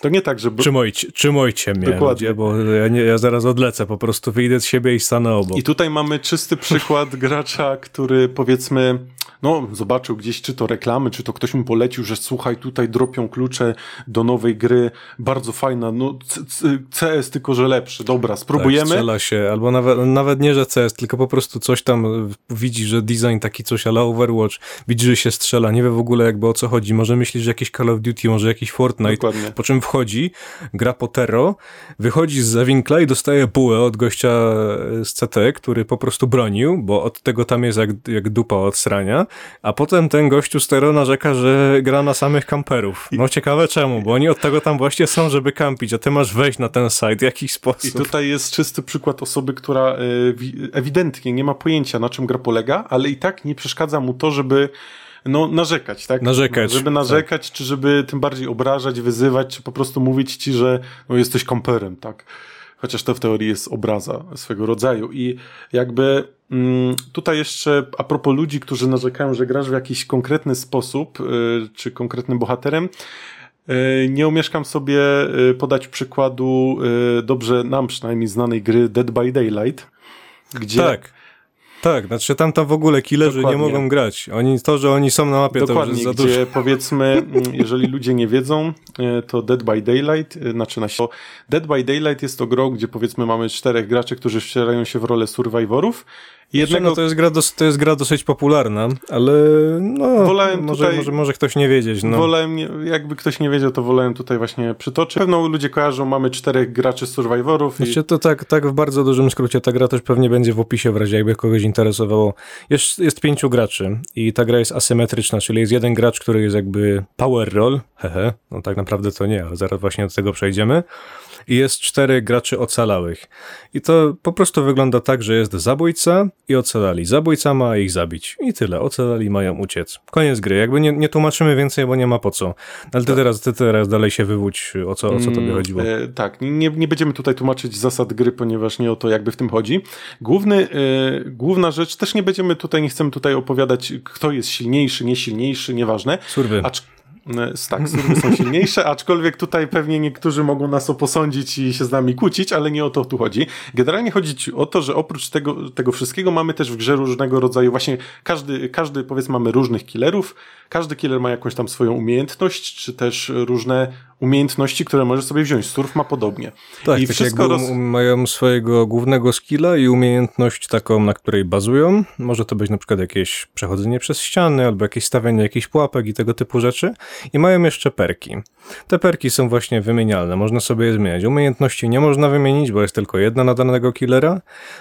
To nie tak, że... Trzymajcie, trzymajcie mnie, Dokładnie. Ludzie, bo ja, nie, ja zaraz odlecę, po prostu wyjdę z siebie i stanę obok. I tutaj mamy czysty przykład gracza, który powiedzmy no, zobaczył gdzieś, czy to reklamy, czy to ktoś mu polecił, że słuchaj, tutaj dropią klucze do nowej gry, bardzo fajna, no CS tylko, że lepszy, dobra, spróbujemy. Tak, strzela się, albo nawet, nawet nie, że CS, tylko po prostu coś tam widzi, że design taki coś ale Overwatch, widzi, że się strzela, nie wie w ogóle jakby o co chodzi, może myśli, że jakiś Call of Duty, może jakiś Fortnite, Dokładnie. po czym wchodzi, gra po Tero, wychodzi z zawinkla i dostaje bułę od gościa z CT, który po prostu bronił, bo od tego tam jest jak, jak dupa od srania a potem ten gościu z Tero narzeka, że gra na samych kamperów. No ciekawe czemu, bo oni od tego tam właśnie są, żeby kampić, a ty masz wejść na ten site w jakiś sposób. I tutaj jest czysty przykład osoby, która e, ewidentnie nie ma pojęcia, na czym gra polega, ale i tak nie przeszkadza mu to, żeby no, narzekać, tak? Narzekać. Żeby narzekać, tak. czy żeby tym bardziej obrażać, wyzywać, czy po prostu mówić ci, że no, jesteś kamperem, tak? chociaż to w teorii jest obraza swego rodzaju. I jakby mm, tutaj jeszcze a propos ludzi, którzy narzekają, że grasz w jakiś konkretny sposób, y, czy konkretnym bohaterem, y, nie umieszkam sobie y, podać przykładu dobrze nam przynajmniej znanej gry Dead by Daylight, gdzie tak Tak, znaczy tam tam w ogóle killerzy Dokładnie. nie mogą grać. Oni, to, że oni są na mapie, to Dokładnie, już jest za gdzie dużo. powiedzmy, mm, jeżeli ludzie nie wiedzą, e, to Dead by Daylight, e, znaczy na Dead by Daylight jest to grą, gdzie powiedzmy mamy czterech graczy, którzy wcielają się w rolę survivorów Jednego... jednego No to, jest gra dos- to jest gra dosyć popularna, ale no, Wolałem może, tutaj- może, może ktoś nie wiedzieć. No. Wolałem, jakby ktoś nie wiedział, to wolałem tutaj właśnie przytoczyć. Pewno ludzie kojarzą, mamy czterech graczy survivorów i Znaczy, to tak, tak w bardzo dużym skrócie, ta gra też pewnie będzie w opisie w razie jakby kogoś interesowało. Jest, jest pięciu graczy i ta gra jest asymetryczna, czyli jest jeden gracz, który jest jakby power roll, hehe, no tak naprawdę to nie, ale zaraz właśnie do tego przejdziemy. I jest cztery graczy ocalałych. I to po prostu wygląda tak, że jest zabójca i ocalali. Zabójca ma ich zabić. I tyle. Ocalali mają uciec. Koniec gry. Jakby nie, nie tłumaczymy więcej, bo nie ma po co. Ale ty, teraz, ty teraz dalej się wywódź, o co, o co tobie Mm, chodziło. E, tak, nie, nie będziemy tutaj tłumaczyć zasad gry, ponieważ nie o to jakby w tym chodzi. Główny, e, główna rzecz, też nie będziemy tutaj, nie chcemy tutaj opowiadać, kto jest silniejszy, nie silniejszy, nieważne. Surwy. Acz, tak, surwy są silniejsze, aczkolwiek tutaj pewnie niektórzy mogą nas oposądzić i się z nami kłócić, ale nie o to tu chodzi. Generalnie chodzi o to, że oprócz tego, tego wszystkiego mamy też w grze różnego rodzaju, właśnie każdy, każdy powiedzmy mamy różnych killerów, każdy killer ma jakąś tam swoją umiejętność, czy też różne umiejętności, które może sobie wziąć. Surf ma podobnie. Tak, I tak wszystko roz... um- mają swojego głównego skilla i umiejętność taką, na której bazują. Może to być na przykład jakieś przechodzenie przez ściany, albo jakieś stawianie jakichś pułapek i tego typu rzeczy. I mają jeszcze perki. Te perki są właśnie wymienialne, można sobie je zmieniać. Umiejętności nie można wymienić, bo jest tylko jedna na danego killera,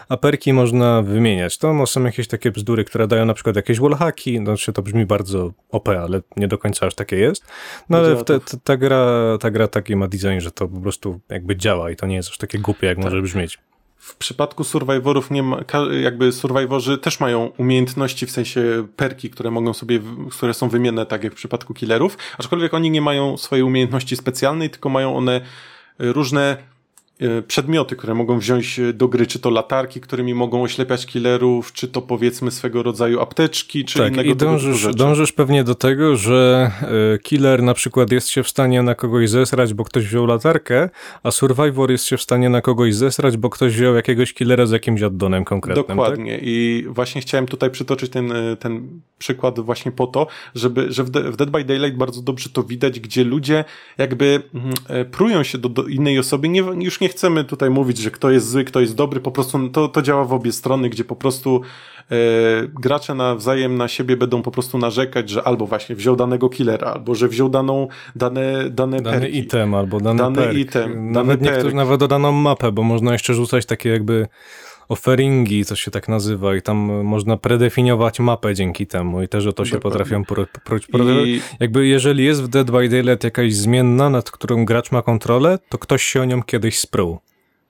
a perki można wymieniać. To są jakieś takie bzdury, które dają na przykład jakieś wallhacki, znaczy to brzmi bardzo OP, ale nie do końca aż takie jest. No ale te, to. te, ta, gra, ta gra taki ma design, że to po prostu jakby działa i to nie jest aż takie głupie, jak Tak. może brzmieć. W przypadku survivorów nie ma, jakby survivorzy też mają umiejętności, w sensie perki, które mogą sobie, które są wymienne, tak jak w przypadku killerów, aczkolwiek oni nie mają swojej umiejętności specjalnej, tylko mają one różne przedmioty, które mogą wziąć y, do gry, czy to latarki, którymi mogą oślepiać killerów, czy to powiedzmy swego rodzaju apteczki, czy Tak, innego i tego typu dążysz, dążysz pewnie do tego, że e, killer na przykład jest się w stanie na kogoś zesrać, bo ktoś wziął latarkę, a survivor jest się w stanie na kogoś zesrać, bo ktoś wziął jakiegoś killera z jakimś addonem konkretnym. Tak? Dokładnie. I właśnie chciałem tutaj przytoczyć ten, ten przykład właśnie po to, żeby, że w, De- w Dead by Daylight bardzo dobrze to widać, gdzie ludzie jakby mm, e, prują się do, do innej osoby. Nie, już nie chcemy tutaj mówić, że kto jest zły, kto jest dobry, po prostu to, to działa w obie strony, gdzie po prostu e, gracze nawzajem na siebie będą po prostu narzekać, że albo właśnie wziął danego killera, albo że wziął daną, dane, dane Dany perki. item albo dany, Dany perk. item, nawet dany niektórzy nawet dodaną mapę, bo można jeszcze rzucać takie jakby offeringi, to się tak nazywa i tam można predefiniować mapę dzięki temu i też o to się Dokładnie. potrafią pru, pru, pru, I Jakby jeżeli jest w Dead by Daylight jakaś zmienna, nad którą gracz ma kontrolę, to ktoś się o nią kiedyś spruł.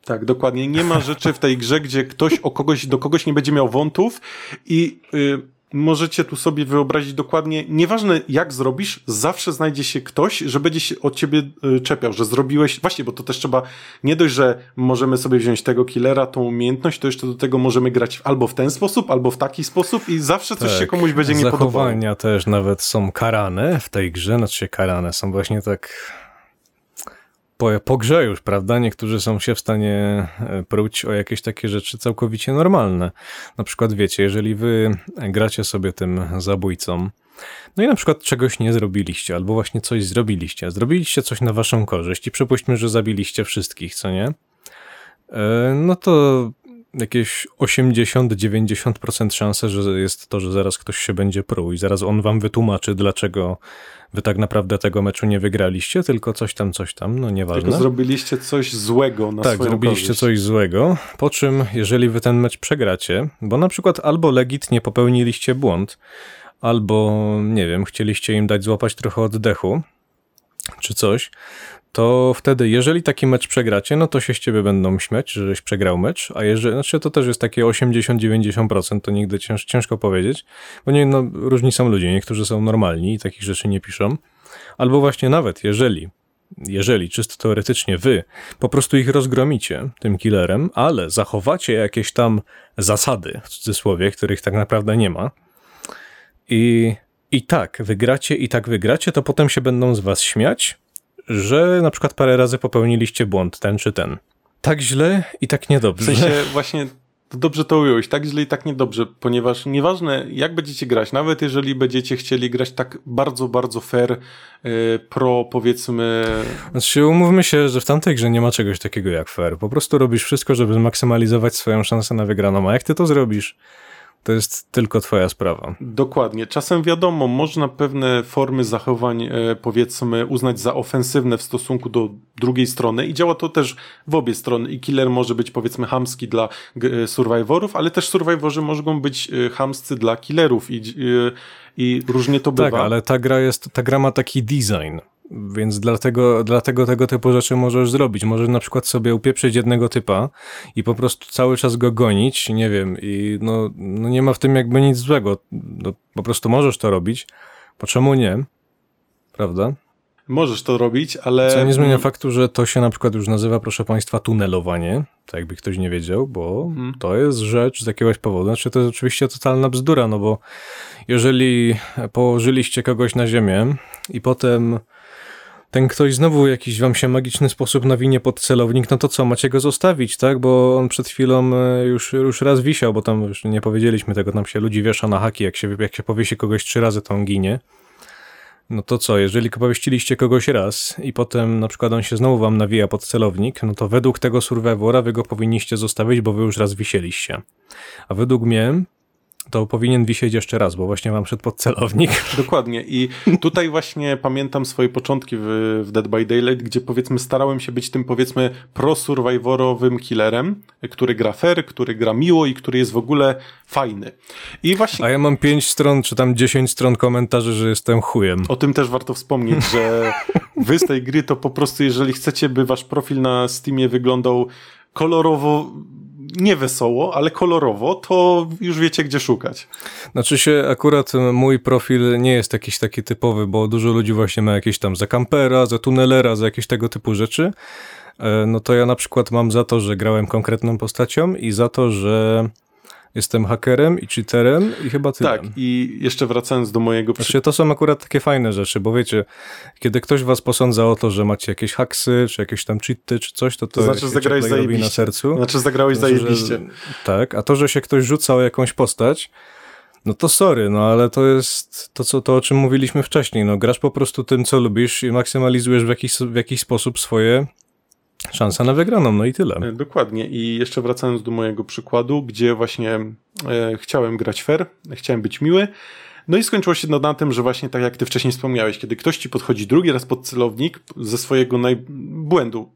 Tak, dokładnie. Nie ma rzeczy w tej grze, gdzie ktoś o kogoś, do kogoś nie będzie miał wątów i y, możecie tu sobie wyobrazić dokładnie, nieważne jak zrobisz, zawsze znajdzie się ktoś, że będzie się od ciebie y, czepiał, że zrobiłeś, właśnie, bo to też trzeba, nie dość, że możemy sobie wziąć tego killera, tą umiejętność, to jeszcze do tego możemy grać albo w ten sposób, albo w taki sposób i zawsze coś się komuś będzie nie podobało. Tak. Zachowania też nawet są karane w tej grze, znaczy karane, są właśnie tak po, po grze już, prawda? Niektórzy są się w stanie e, pruć o jakieś takie rzeczy całkowicie normalne. Na przykład wiecie, jeżeli wy gracie sobie tym zabójcą, no i na przykład czegoś nie zrobiliście, albo właśnie coś zrobiliście, zrobiliście coś na waszą korzyść i przypuśćmy, że zabiliście wszystkich, co nie? E, No to jakieś 80-90% szanse, że jest to, że zaraz ktoś się będzie pruł i zaraz on wam wytłumaczy, dlaczego wy tak naprawdę tego meczu nie wygraliście, tylko coś tam, coś tam, no nieważne. Tylko zrobiliście coś złego na Tak, swoją zrobiliście korzyść. coś złego, po czym jeżeli wy ten mecz przegracie, bo na przykład albo legitnie popełniliście błąd, albo nie wiem, chcieliście im dać złapać trochę oddechu, czy coś, to wtedy, jeżeli taki mecz przegracie, no to się z ciebie będą śmiać, żeś przegrał mecz, a jeżeli, znaczy to też jest takie 80-90%, to nigdy cięż, ciężko powiedzieć, bo nie, no, różni są ludzie, niektórzy są normalni i takich rzeczy nie piszą, albo właśnie nawet, jeżeli jeżeli czysto teoretycznie wy po prostu ich rozgromicie tym killerem, ale zachowacie jakieś tam zasady, w cudzysłowie, których tak naprawdę nie ma i, i tak wygracie, i tak wygracie, to potem się będą z was śmiać, że na przykład parę razy popełniliście błąd, ten czy ten. Tak źle i tak W niedobrze. sensie właśnie dobrze to ująłeś, tak źle i tak niedobrze, ponieważ nieważne jak będziecie grać, nawet jeżeli będziecie chcieli grać tak bardzo, bardzo fair, yy, pro powiedzmy... Znaczy umówmy się, że w tamtej grze nie ma czegoś takiego jak fair. Po prostu robisz wszystko, żeby zmaksymalizować swoją szansę na wygraną, a jak ty to zrobisz? To jest tylko twoja sprawa. Dokładnie. Czasem wiadomo, można pewne formy zachowań, e, powiedzmy, uznać za ofensywne w stosunku do drugiej strony i działa to też w obie strony. I killer może być, powiedzmy, hamski dla e, survivorów, ale też survivorzy mogą być e, hamscy dla killerów i, i różnie to bywa. Tak, ale ta gra jest, ta gra ma taki design. Więc dlatego, dlatego tego typu rzeczy możesz zrobić. Możesz na przykład sobie upieprzyć jednego typa i po prostu cały czas go gonić, nie wiem, i no, no nie ma w tym jakby nic złego. No, po prostu możesz to robić. Po czemu nie? Prawda? Możesz to robić, ale... Co nie zmienia faktu, że to się na przykład już nazywa, proszę Państwa, tunelowanie, tak jakby ktoś nie wiedział, bo hmm. to jest rzecz z jakiegoś powodu. Znaczy to jest oczywiście totalna bzdura, no bo jeżeli położyliście kogoś na ziemię i potem ten ktoś znowu jakiś wam się magiczny sposób nawinie pod celownik, no to co, macie go zostawić, tak? Bo on przed chwilą e, już, już raz wisiał, bo tam już nie powiedzieliśmy tego, tam się ludzi wiesza na haki, jak się, jak się powiesi kogoś trzy razy, to on ginie. No to co, jeżeli powieściliście kogoś raz i potem na przykład on się znowu wam nawija pod celownik, no to według tego survivora wy go powinniście zostawić, bo wy już raz wisieliście. A według mnie to powinien wisieć jeszcze raz, bo właśnie mam przed podcelownik. Dokładnie i tutaj właśnie pamiętam swoje początki w, w Dead by Daylight, gdzie powiedzmy starałem się być tym powiedzmy pro-survivorowym killerem, który gra fair, który gra miło i który jest w ogóle fajny. I właśnie... A ja mam pięć stron, czy tam dziesięć stron komentarzy, że jestem chujem. O tym też warto wspomnieć, że wy z tej gry to po prostu jeżeli chcecie, by wasz profil na Steamie wyglądał kolorowo nie wesoło, ale kolorowo, to już wiecie, gdzie szukać. Znaczy się, akurat mój profil nie jest jakiś taki typowy, bo dużo ludzi właśnie ma jakieś tam za kampera, za tunelera, za jakieś tego typu rzeczy. E, no to ja na przykład mam za to, że grałem konkretną postacią i za to, że Jestem hakerem i cheaterem i chyba tyle. Tak, i jeszcze wracając do mojego... Przy... Znaczy, to są akurat takie fajne rzeczy, bo wiecie, kiedy ktoś was posądza o to, że macie jakieś haksy, czy jakieś tam cheaty, czy coś, to to, to znaczy, zagrałeś zajebiście. na sercu. Znaczy, zagrałeś znaczy, zajebiście. Że, tak, a to, że się ktoś rzuca o jakąś postać, no to sorry, no ale to jest to, co, to o czym mówiliśmy wcześniej. No, grasz po prostu tym, co lubisz i maksymalizujesz w jakiś, w jakiś sposób swoje Szansa na wygraną, no i tyle. E, dokładnie. I jeszcze wracając do mojego przykładu, gdzie właśnie e, chciałem grać fair, chciałem być miły. No i skończyło się na tym, że właśnie tak jak ty wcześniej wspomniałeś, kiedy ktoś ci podchodzi drugi raz pod celownik ze swojego naj... błędu,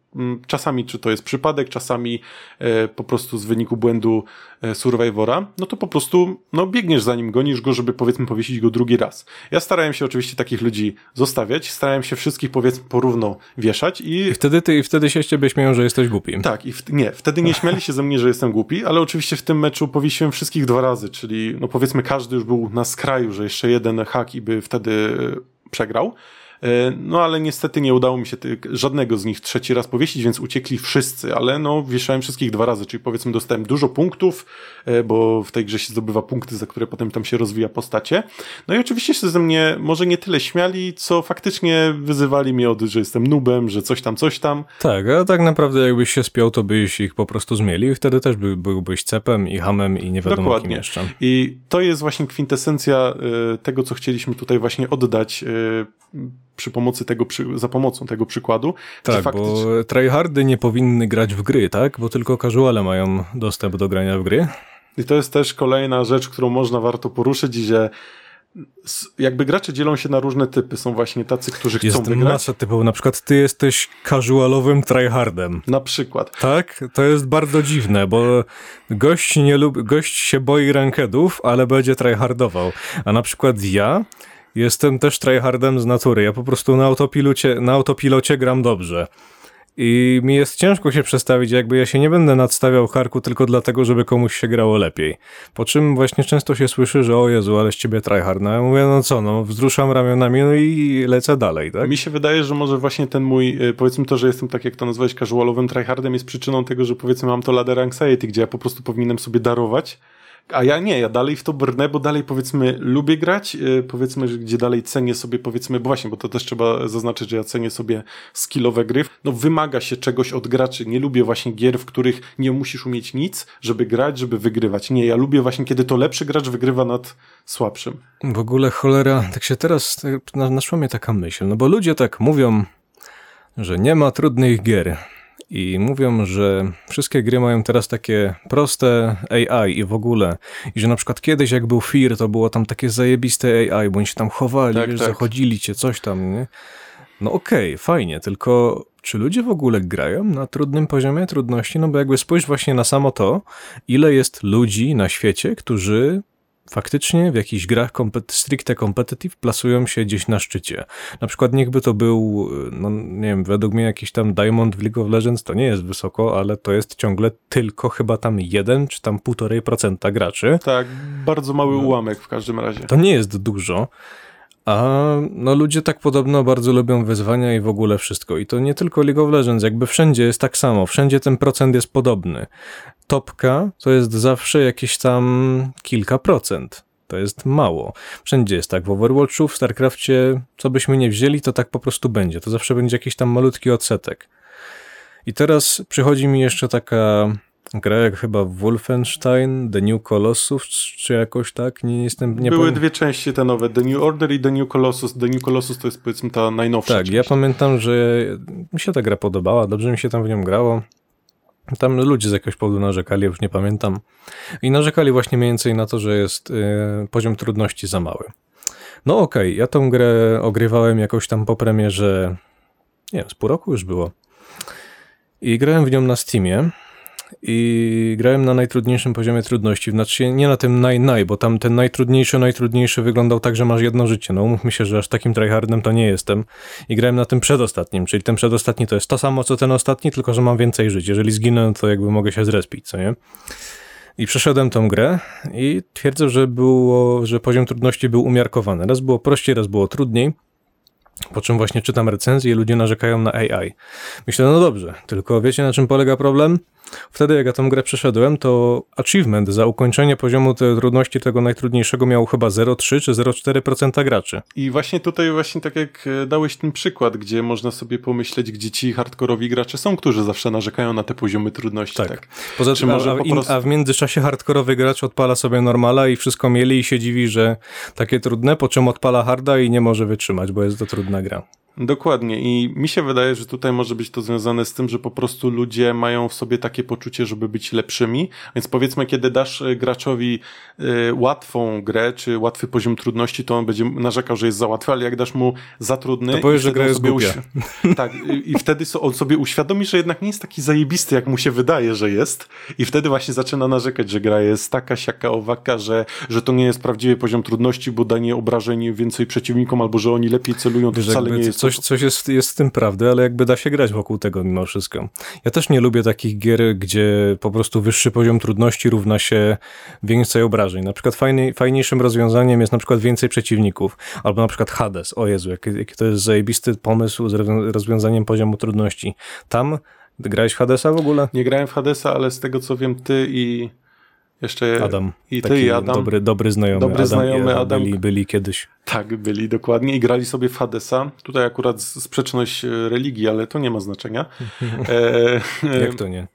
czasami czy to jest przypadek, czasami e, po prostu z wyniku błędu e, Survivora, no to po prostu no, biegniesz za nim, gonisz go, żeby powiedzmy powiesić go drugi raz. Ja starałem się oczywiście takich ludzi zostawiać, starałem się wszystkich powiedzmy porówno wieszać i... I wtedy ty, i wtedy się z ciebie śmieją, że jesteś głupi. Tak, i w... nie, wtedy nie śmiali się ze mnie, że jestem głupi, ale oczywiście w tym meczu powiesiłem wszystkich dwa razy, czyli no powiedzmy każdy już był na skraju, że jeszcze jeden hak i by wtedy e, przegrał. E, no ale niestety nie udało mi się żadnego z nich trzeci raz powiesić, więc uciekli wszyscy, ale no wieszałem wszystkich dwa razy, czyli powiedzmy dostałem dużo punktów, e, bo w tej grze się zdobywa punkty, za które potem tam się rozwija postacie. No i oczywiście się ze mnie może nie tyle śmiali, co faktycznie wyzywali mnie od, że jestem nubem, że coś tam, coś tam. Tak, a tak naprawdę jakbyś się spiął, to byś ich po prostu zmielił i wtedy też by, byłbyś cepem i hamem i nie wiadomo Dokładnie. kim jeszcze. I to jest właśnie kwintesencja y, tego, co chcieliśmy tutaj właśnie oddać przy pomocy tego, przy, za pomocą tego przykładu. Tak, faktycznie... bo tryhardy nie powinny grać w gry, tak? Bo tylko casuale mają dostęp do grania w gry. I to jest też kolejna rzecz, którą można warto poruszyć że jakby gracze dzielą się na różne typy. Są właśnie tacy, którzy chcą jest wygrać. Jest masa typów. Na przykład ty jesteś casualowym tryhardem. Na przykład. Tak? To jest bardzo dziwne, bo gość nie lubi, gość się boi rankedów, ale będzie tryhardował. A na przykład ja Jestem też tryhardem z natury. Ja po prostu na autopilocie, na autopilocie gram dobrze. I mi jest ciężko się przestawić, jakby ja się nie będę nadstawiał karku tylko dlatego, żeby komuś się grało lepiej. Po czym właśnie często się słyszy, że o Jezu, ale z ciebie tryhard. No ja mówię, no co, no wzruszam ramionami, no i lecę dalej, tak? Mi się wydaje, że może właśnie ten mój, y, powiedzmy to, że jestem tak jak to nazwałeś casualowym tryhardem jest przyczyną tego, że powiedzmy mam to ladder anxiety, gdzie ja po prostu powinienem sobie darować A ja nie, ja dalej w to brnę, bo dalej powiedzmy lubię grać, yy, powiedzmy, że gdzie dalej cenię sobie powiedzmy, bo właśnie, bo to też trzeba zaznaczyć, że ja cenię sobie skillowe gry. No wymaga się czegoś od graczy. Nie lubię właśnie gier, w których nie musisz umieć nic, żeby grać, żeby wygrywać. Nie, ja lubię właśnie, kiedy to lepszy gracz wygrywa nad słabszym. W ogóle cholera, tak się teraz tak, naszła mnie taka myśl, no bo ludzie tak mówią, że nie ma trudnych gier. I mówią, że wszystkie gry mają teraz takie proste AI i w ogóle. I że na przykład kiedyś jak był Fear, to było tam takie zajebiste AI, bo oni się tam chowali, Tak, wiesz, tak. zachodzili cię, coś tam, nie? No okej, fajnie, tylko czy ludzie w ogóle grają na trudnym poziomie trudności? No bo jakby spójrz właśnie na samo to, ile jest ludzi na świecie, którzy faktycznie w jakichś grach kompet- stricte competitive plasują się gdzieś na szczycie. Na przykład niechby to był, no nie wiem, według mnie jakiś tam Diamond w League of Legends to nie jest wysoko, ale to jest ciągle tylko chyba tam jeden czy tam półtorej procenta graczy. Tak, bardzo mały ułamek w każdym razie. To nie jest dużo. A no ludzie tak podobno bardzo lubią wyzwania i w ogóle wszystko. I to nie tylko League of Legends, jakby wszędzie jest tak samo, wszędzie ten procent jest podobny. Topka to jest zawsze jakieś tam kilka procent. To jest mało. Wszędzie jest tak. W Overwatchu, w StarCrafcie, co byśmy nie wzięli, to tak po prostu będzie. To zawsze będzie jakiś tam malutki odsetek. I teraz przychodzi mi jeszcze taka gra jak chyba Wolfenstein, The New Colossus, czy jakoś tak, nie jestem, nie Były dwie części te nowe, The New Order i The New Colossus. The New Colossus to jest powiedzmy ta najnowsza Tak, część. ja pamiętam, że mi się ta gra podobała, dobrze mi się tam w nią grało. Tam ludzie z jakiegoś powodu narzekali, już nie pamiętam. I narzekali właśnie mniej więcej na to, że jest y, poziom trudności za mały. No okej, ja tą grę ogrywałem jakoś tam po premierze, nie wiem, z pół roku już było. I grałem w nią na Steamie. I grałem na najtrudniejszym poziomie trudności, znaczy nie na tym naj, naj, bo tam ten najtrudniejszy, najtrudniejszy wyglądał tak, że masz jedno życie. No umówmy się, że aż takim tryhardem to nie jestem. I grałem na tym przedostatnim, czyli ten przedostatni to jest to samo, co ten ostatni, tylko że mam więcej żyć. Jeżeli zginę, to jakby mogę się zrespić, co nie? I przeszedłem tą grę i twierdzę, że było, że poziom trudności był umiarkowany. Raz było prościej, raz było trudniej. Po czym właśnie czytam recenzje i ludzie narzekają na AI. Myślę, no dobrze, tylko wiecie na czym polega problem? Wtedy jak ja tą grę przeszedłem, to achievement za ukończenie poziomu trudności tego najtrudniejszego miał chyba 0,3 czy 0,4% graczy. I właśnie tutaj właśnie tak jak e, dałeś ten przykład, gdzie można sobie pomyśleć, gdzie ci hardkorowi gracze są, którzy zawsze narzekają na te poziomy trudności. Tak. Tak. Poza tym, może a, po prostu- a w międzyczasie hardkorowy gracz odpala sobie normala i wszystko mieli i się dziwi, że takie trudne, po czym odpala harda i nie może wytrzymać, bo jest to trudna gra. Dokładnie. I mi się wydaje, że tutaj może być to związane z tym, że po prostu ludzie mają w sobie takie poczucie, żeby być lepszymi, więc powiedzmy, kiedy dasz e, graczowi y, łatwą grę, czy łatwy poziom trudności, to on będzie narzekał, że jest za łatwy, ale jak dasz mu za trudny... To powiesz, że gra jest głupia. Tak, i, wtedy on sobie uświadomi, że jednak nie jest taki zajebisty, jak mu się wydaje, że jest. I wtedy właśnie zaczyna narzekać, że gra jest taka, siaka, owaka, że, że to nie jest prawdziwy poziom trudności, bo danie obrażeń więcej przeciwnikom, albo że oni lepiej celują, to wcale nie jest coś, coś jest, jest w tym prawdy, ale jakby da się grać wokół tego mimo wszystko. Ja też nie lubię takich gier, gdzie po prostu wyższy poziom trudności równa się więcej obrażeń. Na przykład fajny, fajniejszym rozwiązaniem jest na przykład więcej przeciwników, albo na przykład Hades. O Jezu, jaki, jaki to jest zajebisty pomysł z rozwią- rozwiązaniem poziomu trudności. Tam grałeś w Hadesa w ogóle? Nie grałem w Hadesa, ale z tego co wiem, ty i jeszcze Adam. i ty i Adam Dobry, dobry znajomy. Dobry Adam znajomy i Adam. Byli, byli kiedyś. tak byli dokładnie i grali sobie w Hadesa. Tutaj akurat sprzeczność e, religii, ale to nie ma znaczenia. E, e, Jak to nie?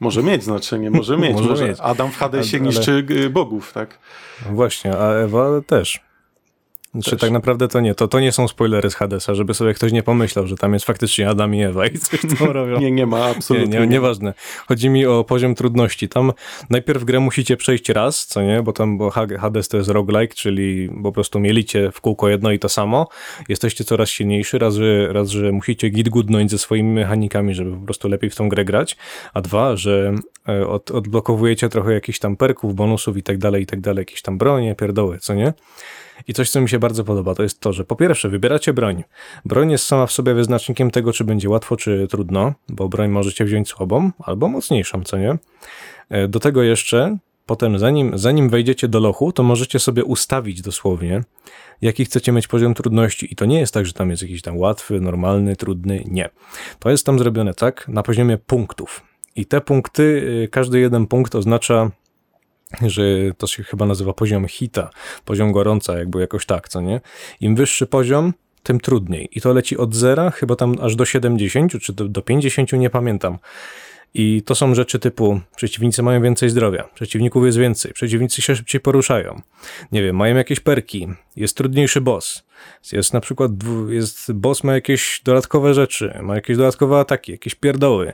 Może mieć znaczenie, może mieć. Może może mieć. Adam w Hadesie Ale- niszczy e, bogów, tak? No Właśnie, a Ewa też. Czy tak naprawdę to nie, to, to nie są spoilery z Hadesa, żeby sobie ktoś nie pomyślał, że tam jest faktycznie Adam i Ewa i coś tam robią. Nie, nie ma, Nie, absolutnie. nie, nieważne. Chodzi mi o poziom trudności. Tam najpierw grę musicie przejść raz, co nie? Bo tam bo Ha- Hades to jest roguelike, czyli po prostu mielicie w kółko jedno i to samo. Jesteście coraz silniejszy, raz, że, raz, że musicie git-gudnąć ze swoimi mechanikami, żeby po prostu lepiej w tą grę grać, a dwa, że e, od, odblokowujecie trochę jakichś tam perków, bonusów i tak dalej, i tak dalej, jakieś tam bronie, pierdoły, co nie? I coś, co mi się bardzo podoba, to jest to, że po pierwsze wybieracie broń. Broń jest sama w sobie wyznacznikiem tego, czy będzie łatwo, czy trudno, bo broń możecie wziąć słabą albo mocniejszą, co nie? E, Do tego jeszcze, potem zanim, zanim wejdziecie do lochu, to możecie sobie ustawić dosłownie, jaki chcecie mieć poziom trudności. I to nie jest tak, że tam jest jakiś tam łatwy, normalny, trudny. Nie. To jest tam zrobione tak, na poziomie punktów. I te punkty, y, każdy jeden punkt oznacza że to się chyba nazywa poziom hita, poziom gorąca, jakby jakoś tak, co nie? Im wyższy poziom, tym trudniej. I to leci od zera, chyba tam aż do 70 czy do, do 50, nie pamiętam. I to są rzeczy typu przeciwnicy mają więcej zdrowia, przeciwników jest więcej, przeciwnicy się szybciej poruszają. Nie wiem, mają jakieś perki, jest trudniejszy boss. Jest na przykład, jest boss ma jakieś dodatkowe rzeczy, ma jakieś dodatkowe ataki, jakieś pierdoły.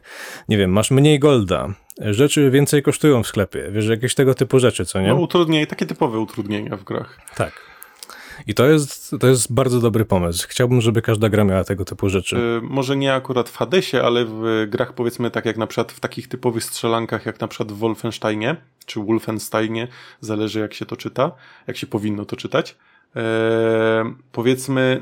Nie wiem, masz mniej golda, rzeczy więcej kosztują w sklepie, wiesz, jakieś tego typu rzeczy, co nie? No utrudnienia, takie typowe utrudnienia w grach. Tak. I to jest, to jest bardzo dobry pomysł. Chciałbym, żeby każda gra miała tego typu rzeczy. Yy, może nie akurat w Hadesie, ale w grach powiedzmy tak jak na przykład w takich typowych strzelankach, jak na przykład w Wolfensteinie, czy Wolfensteinie, zależy jak się to czyta, jak się powinno to czytać. Yy, powiedzmy,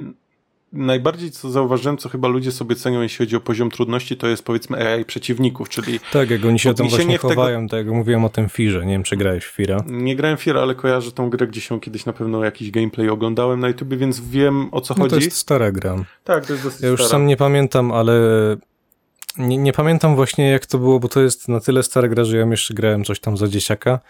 najbardziej co zauważyłem, co chyba ludzie sobie cenią, jeśli chodzi o poziom trudności, to jest powiedzmy AI przeciwników, czyli... Tak, jak oni się tam właśnie chowają, tego... tak jak mówiłem o tym Firze, nie wiem czy grałeś w Fira. Nie grałem w Fira, ale kojarzę tą grę, gdzie się kiedyś na pewno jakiś gameplay oglądałem na YouTube, więc wiem o co no chodzi. to jest stara gra. Tak, to jest dosyć Ja już stara. sam nie pamiętam, ale nie, nie, pamiętam właśnie jak to było, bo to jest na tyle stara gra, że ja jeszcze grałem coś tam za dzieciaka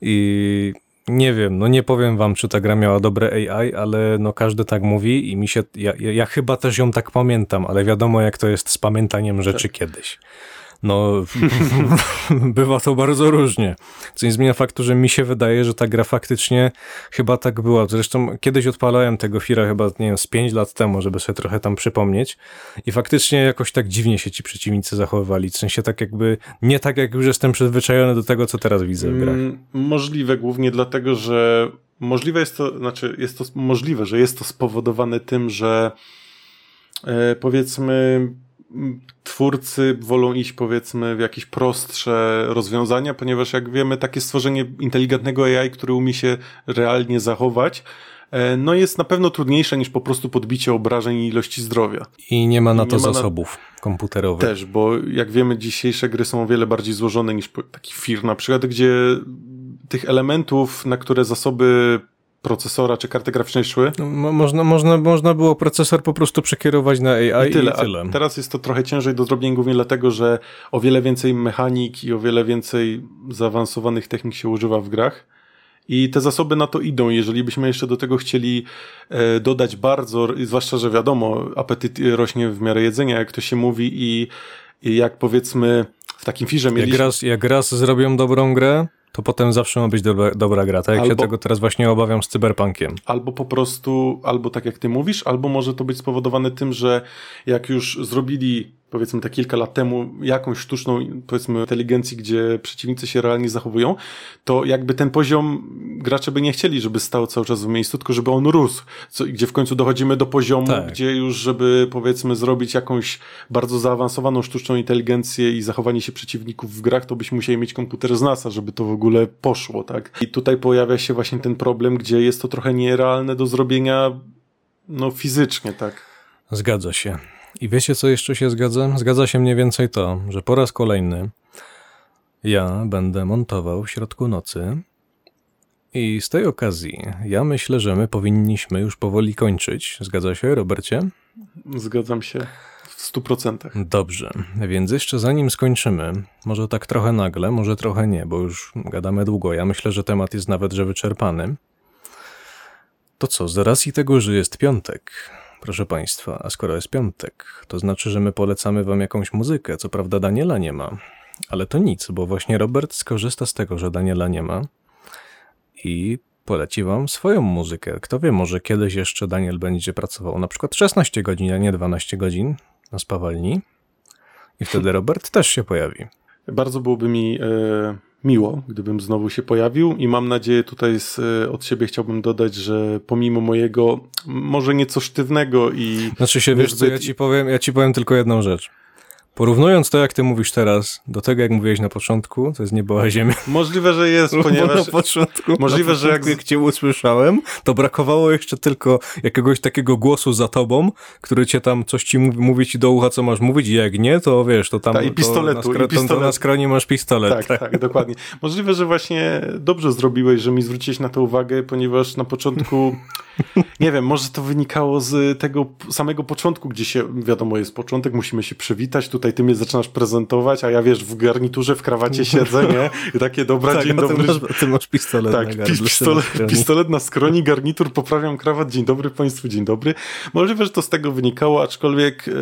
i nie wiem, no nie powiem wam, czy ta gra miała dobre AI, ale no każdy tak mówi i mi się, ja, ja, chyba też ją tak pamiętam, ale wiadomo jak to jest z pamiętaniem rzeczy tak. kiedyś. No, bywa to bardzo różnie. Co nie zmienia faktu, że mi się wydaje, że ta gra faktycznie chyba tak była. Zresztą kiedyś odpalałem tego Fira chyba, nie wiem, z 5 lat temu, żeby sobie trochę tam przypomnieć i faktycznie jakoś tak dziwnie się ci przeciwnicy zachowywali. W sensie tak jakby, nie tak jak już jestem przyzwyczajony do tego, co teraz widzę w grach. Mm, możliwe głównie dlatego, że możliwe jest to, znaczy jest to możliwe, że jest to spowodowane tym, że e, powiedzmy twórcy wolą iść powiedzmy w jakieś prostsze rozwiązania, ponieważ jak wiemy, takie stworzenie inteligentnego AI, który umie się realnie zachować, e, no jest na pewno trudniejsze niż po prostu podbicie obrażeń i ilości zdrowia. I nie ma na to zasobów na... komputerowych. Też, bo jak wiemy, dzisiejsze gry są o wiele bardziej złożone niż taki FIR na przykład, gdzie tych elementów, na które zasoby procesora czy karty graficznej szły. No, można, można, można było procesor po prostu przekierować na AI i tyle. I tyle. teraz jest to trochę ciężej do zrobienia głównie dlatego, że o wiele więcej mechanik i o wiele więcej zaawansowanych technik się używa w grach. I te zasoby na to idą. Jeżeli byśmy jeszcze do tego chcieli e, dodać bardzo, zwłaszcza, że wiadomo, apetyt rośnie w miarę jedzenia, jak to się mówi i, i jak powiedzmy w takim firze mieliśmy... Jak raz, jak raz zrobią dobrą grę, to potem zawsze ma być dobra, dobra gra. Tak jak albo, się tego teraz właśnie obawiam z cyberpunkiem. Albo po prostu, albo tak jak ty mówisz, albo może to być spowodowane tym, że jak już zrobili powiedzmy te kilka lat temu jakąś sztuczną, powiedzmy, inteligencji, gdzie przeciwnicy się realnie zachowują, to jakby ten poziom gracze by nie chcieli, żeby stał cały czas w miejscu, tylko żeby on rósł, co, gdzie w końcu dochodzimy do poziomu, tak. gdzie już, żeby powiedzmy zrobić jakąś bardzo zaawansowaną sztuczną inteligencję i zachowanie się przeciwników w grach, to byśmy musieli mieć komputer z NASA, żeby to w ogóle poszło, tak? I tutaj pojawia się właśnie ten problem, gdzie jest to trochę nierealne do zrobienia, no fizycznie, tak? Zgadza się. I wiecie, co jeszcze się zgadza? Zgadza się mniej więcej to, że po raz kolejny ja będę montował w środku nocy. I z tej okazji ja myślę, że my powinniśmy już powoli kończyć. Zgadza się, Robercie? Zgadzam się w stu procentach. Dobrze, więc jeszcze zanim skończymy, może tak trochę nagle, może trochę nie, bo już gadamy długo. Ja myślę, że temat jest nawet że wyczerpany. To co, z racji tego, że jest piątek, Proszę Państwa, a skoro jest piątek, to znaczy, że my polecamy Wam jakąś muzykę. Co prawda Daniela nie ma, ale to nic, bo właśnie Robert skorzysta z tego, że Daniela nie ma i poleci Wam swoją muzykę. Kto wie, może kiedyś jeszcze Daniel będzie pracował na przykład 16 godzin, a nie 12 godzin na spawalni i wtedy Robert też się pojawi. Bardzo byłoby mi... Yy miło, gdybym znowu się pojawił i mam nadzieję tutaj z, e, od siebie chciałbym dodać, że pomimo mojego może nieco sztywnego i... Znaczy się, wiesz co, ja ci powiem, ja ci powiem tylko jedną rzecz. Porównując to, jak ty mówisz teraz, do tego, jak mówiłeś na początku, to jest niebo a ziemia. Możliwe, że jest, ponieważ... na początku, możliwe, na początku, że jak... jak cię usłyszałem, to brakowało jeszcze tylko jakiegoś takiego głosu za tobą, który cię tam coś ci mówi, mówi ci do ucha, co masz mówić i jak nie, to wiesz, to tam... Ta, I pistoletu. To na, skro... i pistolet. to na skroni masz pistolet. Tak, tak, tak, dokładnie. Możliwe, że właśnie dobrze zrobiłeś, że mi zwróciłeś na to uwagę, ponieważ na początku... Nie wiem, może to wynikało z tego samego początku, gdzie się, wiadomo, jest początek, musimy się przywitać, tutaj tutaj ty mnie zaczynasz prezentować, a ja wiesz, w garniturze, w krawacie siedzę, nie? I takie, dobra, tak, dzień a ty dobry. Masz, ty masz pistolet tak, na pistolet, na pistolet na skroni, garnitur, poprawiam krawat, dzień dobry Państwu, dzień dobry. Możliwe, że to z tego wynikało, aczkolwiek e,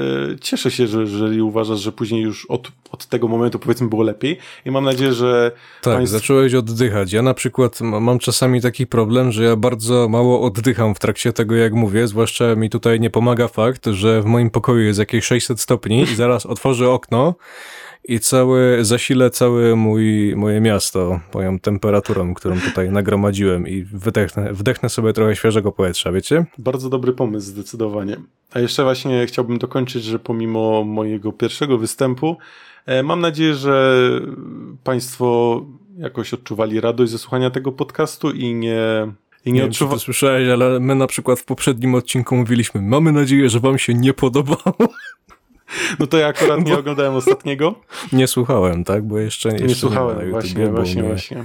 cieszę się, że jeżeli uważasz, że później już od, od tego momentu powiedzmy było lepiej i mam nadzieję, że Tak, państw- zacząłeś oddychać. Ja na przykład ma- mam czasami taki problem, że ja bardzo mało oddycham w trakcie tego, jak mówię, zwłaszcza mi tutaj nie pomaga fakt, że w moim pokoju jest jakieś 600 stopni i zaraz otworzę okno i cały, zasilę całe mój, moje miasto moją temperaturą, którą tutaj nagromadziłem i wydechnę, wdechnę sobie trochę świeżego powietrza, wiecie? Bardzo dobry pomysł, zdecydowanie. A jeszcze właśnie chciałbym dokończyć, że pomimo mojego pierwszego występu, e, mam nadzieję, że Państwo jakoś odczuwali radość ze słuchania tego podcastu i nie, i nie, Nie wiem, czy odczuwa... to słyszałeś, ale my na przykład w poprzednim odcinku mówiliśmy, mamy nadzieję, że wam się nie podobało. No to ja akurat nie oglądałem ostatniego. Nie słuchałem, tak? Bo jeszcze, jeszcze Nie słuchałem, na YouTubie, właśnie, właśnie, nie- właśnie.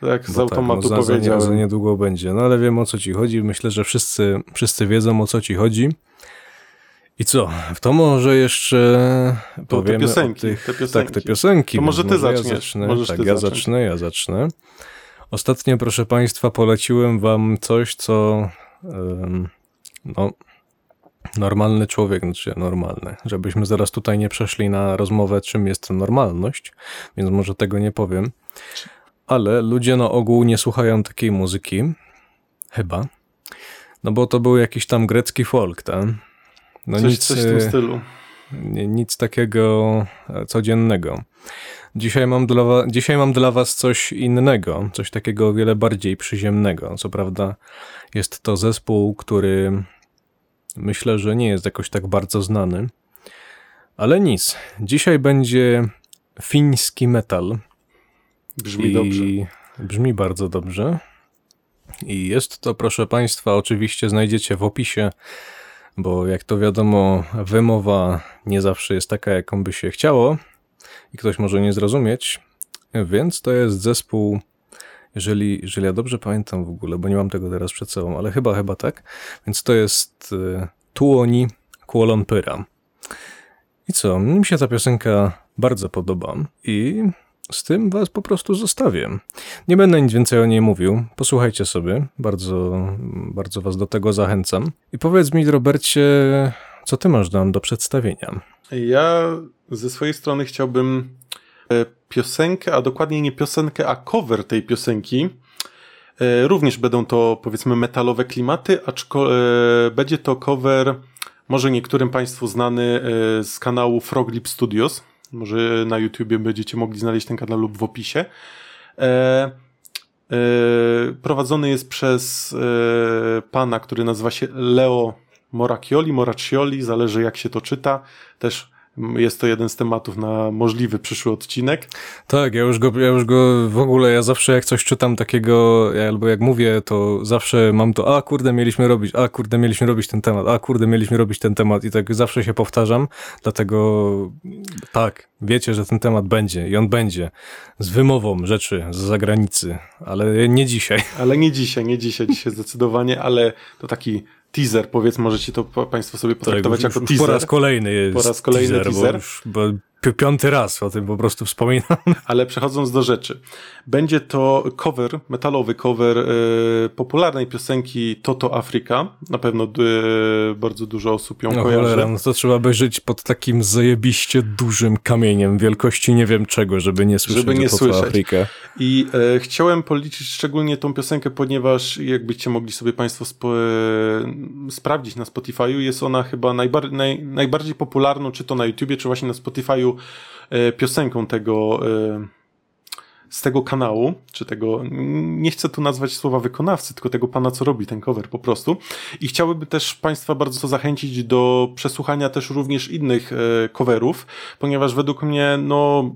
Tak, z bo automatu tak, no za, za, nie, powiedziałem. za niedługo będzie. No ale wiem o co ci chodzi. Myślę, że wszyscy, wszyscy wiedzą o co ci chodzi. I co? To może jeszcze To te piosenki, o tych... te piosenki. Tak, te piosenki. To może więc ty ja zaczniesz, zacznę. możesz tak, ja zacząć. zacznę, ja zacznę. Ostatnio, proszę Państwa, poleciłem Wam coś, co em, no, normalny człowiek, znaczy normalny, żebyśmy zaraz tutaj nie przeszli na rozmowę, czym jest normalność, więc może tego nie powiem. Ale ludzie na ogół nie słuchają takiej muzyki, chyba, no bo to był jakiś tam grecki folk, tak? No coś, nic, coś w tym e, stylu. nic takiego e, codziennego. Dzisiaj mam, dla dzisiaj mam dla Was coś innego, coś takiego o wiele bardziej przyziemnego. Co prawda, jest to zespół, który myślę, że nie jest jakoś tak bardzo znany, ale nic. Dzisiaj będzie fiński metal. Brzmi I dobrze. Brzmi bardzo dobrze. I jest to, proszę Państwa, oczywiście znajdziecie w opisie, bo jak to wiadomo, wymowa nie zawsze jest taka, jaką by się chciało i ktoś może nie zrozumieć. Więc to jest zespół, jeżeli, jeżeli ja dobrze pamiętam w ogóle, bo nie mam tego teraz przed sobą, ale chyba, chyba tak. Więc to jest y, Tuoni Kuolonpyra. I co? Mi się ta piosenka bardzo podoba i z tym was po prostu zostawię. Nie będę nic więcej o niej mówił. Posłuchajcie sobie. Bardzo, bardzo was do tego zachęcam. I powiedz mi, Robercie, co ty masz nam do przedstawienia? Ja ze swojej strony chciałbym piosenkę, a dokładnie nie piosenkę, a cover tej piosenki. E, Również będą to powiedzmy metalowe klimaty, aczkolwiek będzie to cover może niektórym Państwu znany e, z kanału Froglip Studios. Może na YouTubie będziecie mogli znaleźć ten kanał lub w opisie. E, e, prowadzony jest przez e, pana, który nazywa się Leo Moracchioli, Moraccioli, zależy jak się to czyta. Też jest to jeden z tematów na możliwy przyszły odcinek. Tak, ja już go, ja już go w ogóle, ja zawsze jak coś czytam takiego, albo jak mówię, to zawsze mam to, a kurde, mieliśmy robić, a kurde, mieliśmy robić ten temat, a kurde, mieliśmy robić ten temat i tak zawsze się powtarzam, dlatego tak, wiecie, że ten temat będzie i on będzie z wymową rzeczy z zagranicy, ale nie dzisiaj. Ale nie dzisiaj, nie dzisiaj, dzisiaj zdecydowanie, ale to taki teaser, powiedzmy, możecie to pa- Państwo sobie potraktować Tak, już, jako już teaser. po raz kolejny jest Po raz kolejny teaser, teaser. Bo już, bo piąty raz o tym po prostu wspominam. Ale przechodząc do rzeczy, będzie to cover, metalowy cover e, popularnej piosenki Toto Afrika. Na pewno e, bardzo dużo osób ją No kojarzy. cholera, no to trzeba by żyć pod takim zajebiście dużym kamieniem wielkości nie wiem czego, żeby nie słyszeć Żeby nie Toto słyszeć. I e, chciałem policzyć szczególnie tą piosenkę, ponieważ jakbyście mogli sobie Państwo e, sprawdzić na Spotify'u, jest ona chyba najbar naj, najbardziej popularną, czy to na YouTubie, czy właśnie na Spotify'u e, piosenką tego e, z tego kanału, czy tego, nie chcę tu nazwać słowa wykonawcy, tylko tego pana, co robi ten cover po prostu. I chciałbym też Państwa bardzo zachęcić do przesłuchania też również innych e, coverów, ponieważ według mnie, no,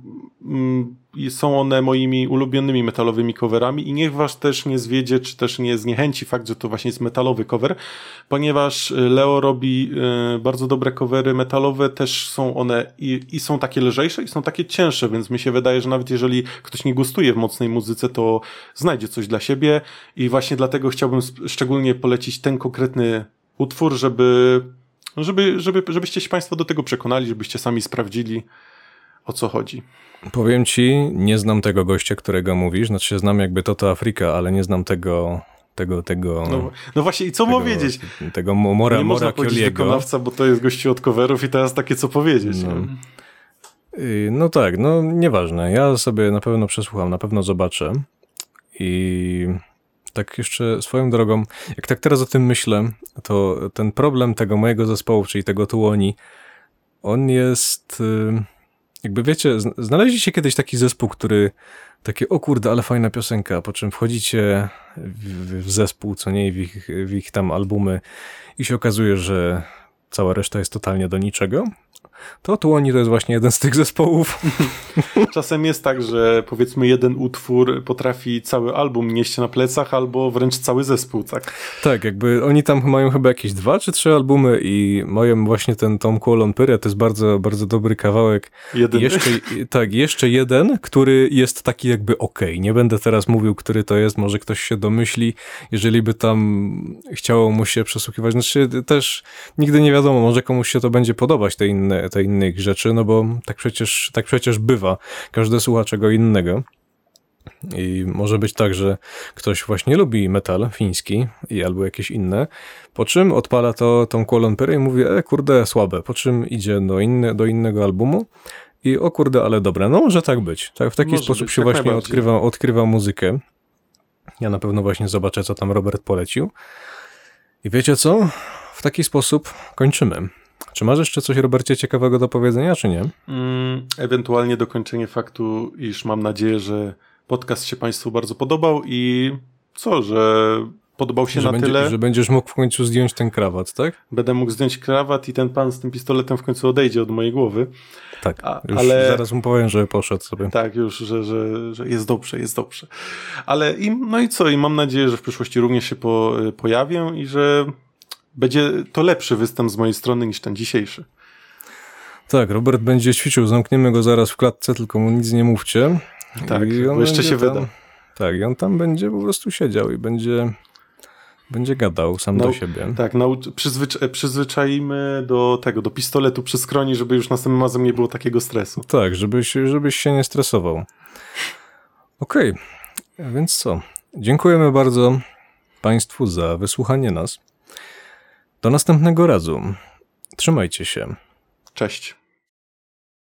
mm, są one moimi ulubionymi metalowymi coverami i niech Was też nie zwiedzie, czy też nie zniechęci fakt, że to właśnie jest metalowy cover, ponieważ y, Leo robi y, bardzo dobre covery metalowe, też są one i, i są takie lżejsze i są takie cięższe, więc mi się wydaje, że nawet jeżeli ktoś nie gustuje w mocnej muzyce, to znajdzie coś dla siebie. I właśnie dlatego chciałbym szczególnie polecić ten konkretny utwór, żeby żeby, żeby, żebyście się Państwo do tego przekonali, żebyście sami sprawdzili, o co chodzi. Powiem ci, nie znam tego gościa, którego mówisz. Znaczy, znam jakby Toto Afryka, ale nie znam tego, tego, tego. No, no właśnie, i co tego, powiedzieć? Tego Mora, nie można Mora powiedzieć Kioliego. wykonawca, bo to jest gościu od coverów i teraz takie co powiedzieć. No. Y, No tak, no nieważne. Ja sobie na pewno przesłucham, na pewno zobaczę. I tak jeszcze swoją drogą, jak tak teraz o tym myślę, to ten problem tego mojego zespołu, czyli tego Tuoni, on jest. y, Jakby wiecie, zn- znaleźliście kiedyś taki zespół, który takie, o kurde, ale fajna piosenka, po czym wchodzicie w, w zespół, co nie, w ich, w ich tam albumy i się okazuje, że cała reszta jest totalnie do niczego. To Tuoni to jest właśnie jeden z tych zespołów. Czasem jest tak, że powiedzmy jeden utwór potrafi cały album nieść na plecach, albo wręcz cały zespół, tak? Tak, jakby oni tam mają chyba jakieś dwa czy trzy albumy i mają właśnie ten Tom Colon Pyre, to jest bardzo, bardzo dobry kawałek. Jeden. Jeszcze, tak, jeszcze jeden, który jest taki jakby okej. Nie będę teraz mówił, który to jest, może ktoś się domyśli, jeżeli by tam chciało mu się przesłuchiwać. Znaczy też nigdy nie wiadomo, może komuś się to będzie podobać, te inne, te inne ich rzeczy, no bo tak przecież, tak przecież bywa. Każdy słucha czego innego. I może być tak, że ktoś właśnie lubi metal fiński i albo jakieś inne, po czym odpala to tą Colon Perry i mówi, e kurde, słabe, po czym idzie do, inne, do innego albumu i o kurde, ale dobre. No może tak być. Tak, w taki Może sposób być, się jak właśnie odkrywa, odkrywa muzykę. Ja na pewno właśnie zobaczę, co tam Robert polecił. I wiecie co? W taki sposób kończymy. Czy masz jeszcze coś, Robercie, ciekawego do powiedzenia, czy nie? Mm, ewentualnie dokończenie faktu, iż mam nadzieję, że podcast się Państwu bardzo podobał i co, że podobał się że, na będzie, tyle. że będziesz mógł w końcu zdjąć ten krawat, tak? Będę mógł zdjąć krawat i ten pan z tym pistoletem w końcu odejdzie od mojej głowy. Tak. A- Już ale- zaraz mu powiem, że poszedł sobie. Tak, już, że, że, że jest dobrze, jest dobrze. Ale i, no i co? I mam nadzieję, że w przyszłości również się po, pojawię i że będzie to lepszy występ z mojej strony niż ten dzisiejszy. Tak, Robert będzie ćwiczył, zamkniemy go zaraz w klatce, tylko mu nic nie mówcie. Tak, bo jeszcze się tam, wyda. Tak, i on tam będzie po prostu siedział i będzie, będzie gadał sam No, do siebie. Tak, naucz, przyzwycz, przyzwyczaimy do tego, do pistoletu przy skroni, żeby już następnym razem nie było takiego stresu. Tak, żebyś, żebyś się nie stresował. Okej, więc co? Dziękujemy bardzo Państwu za wysłuchanie nas. Do następnego razu. Trzymajcie się. Cześć.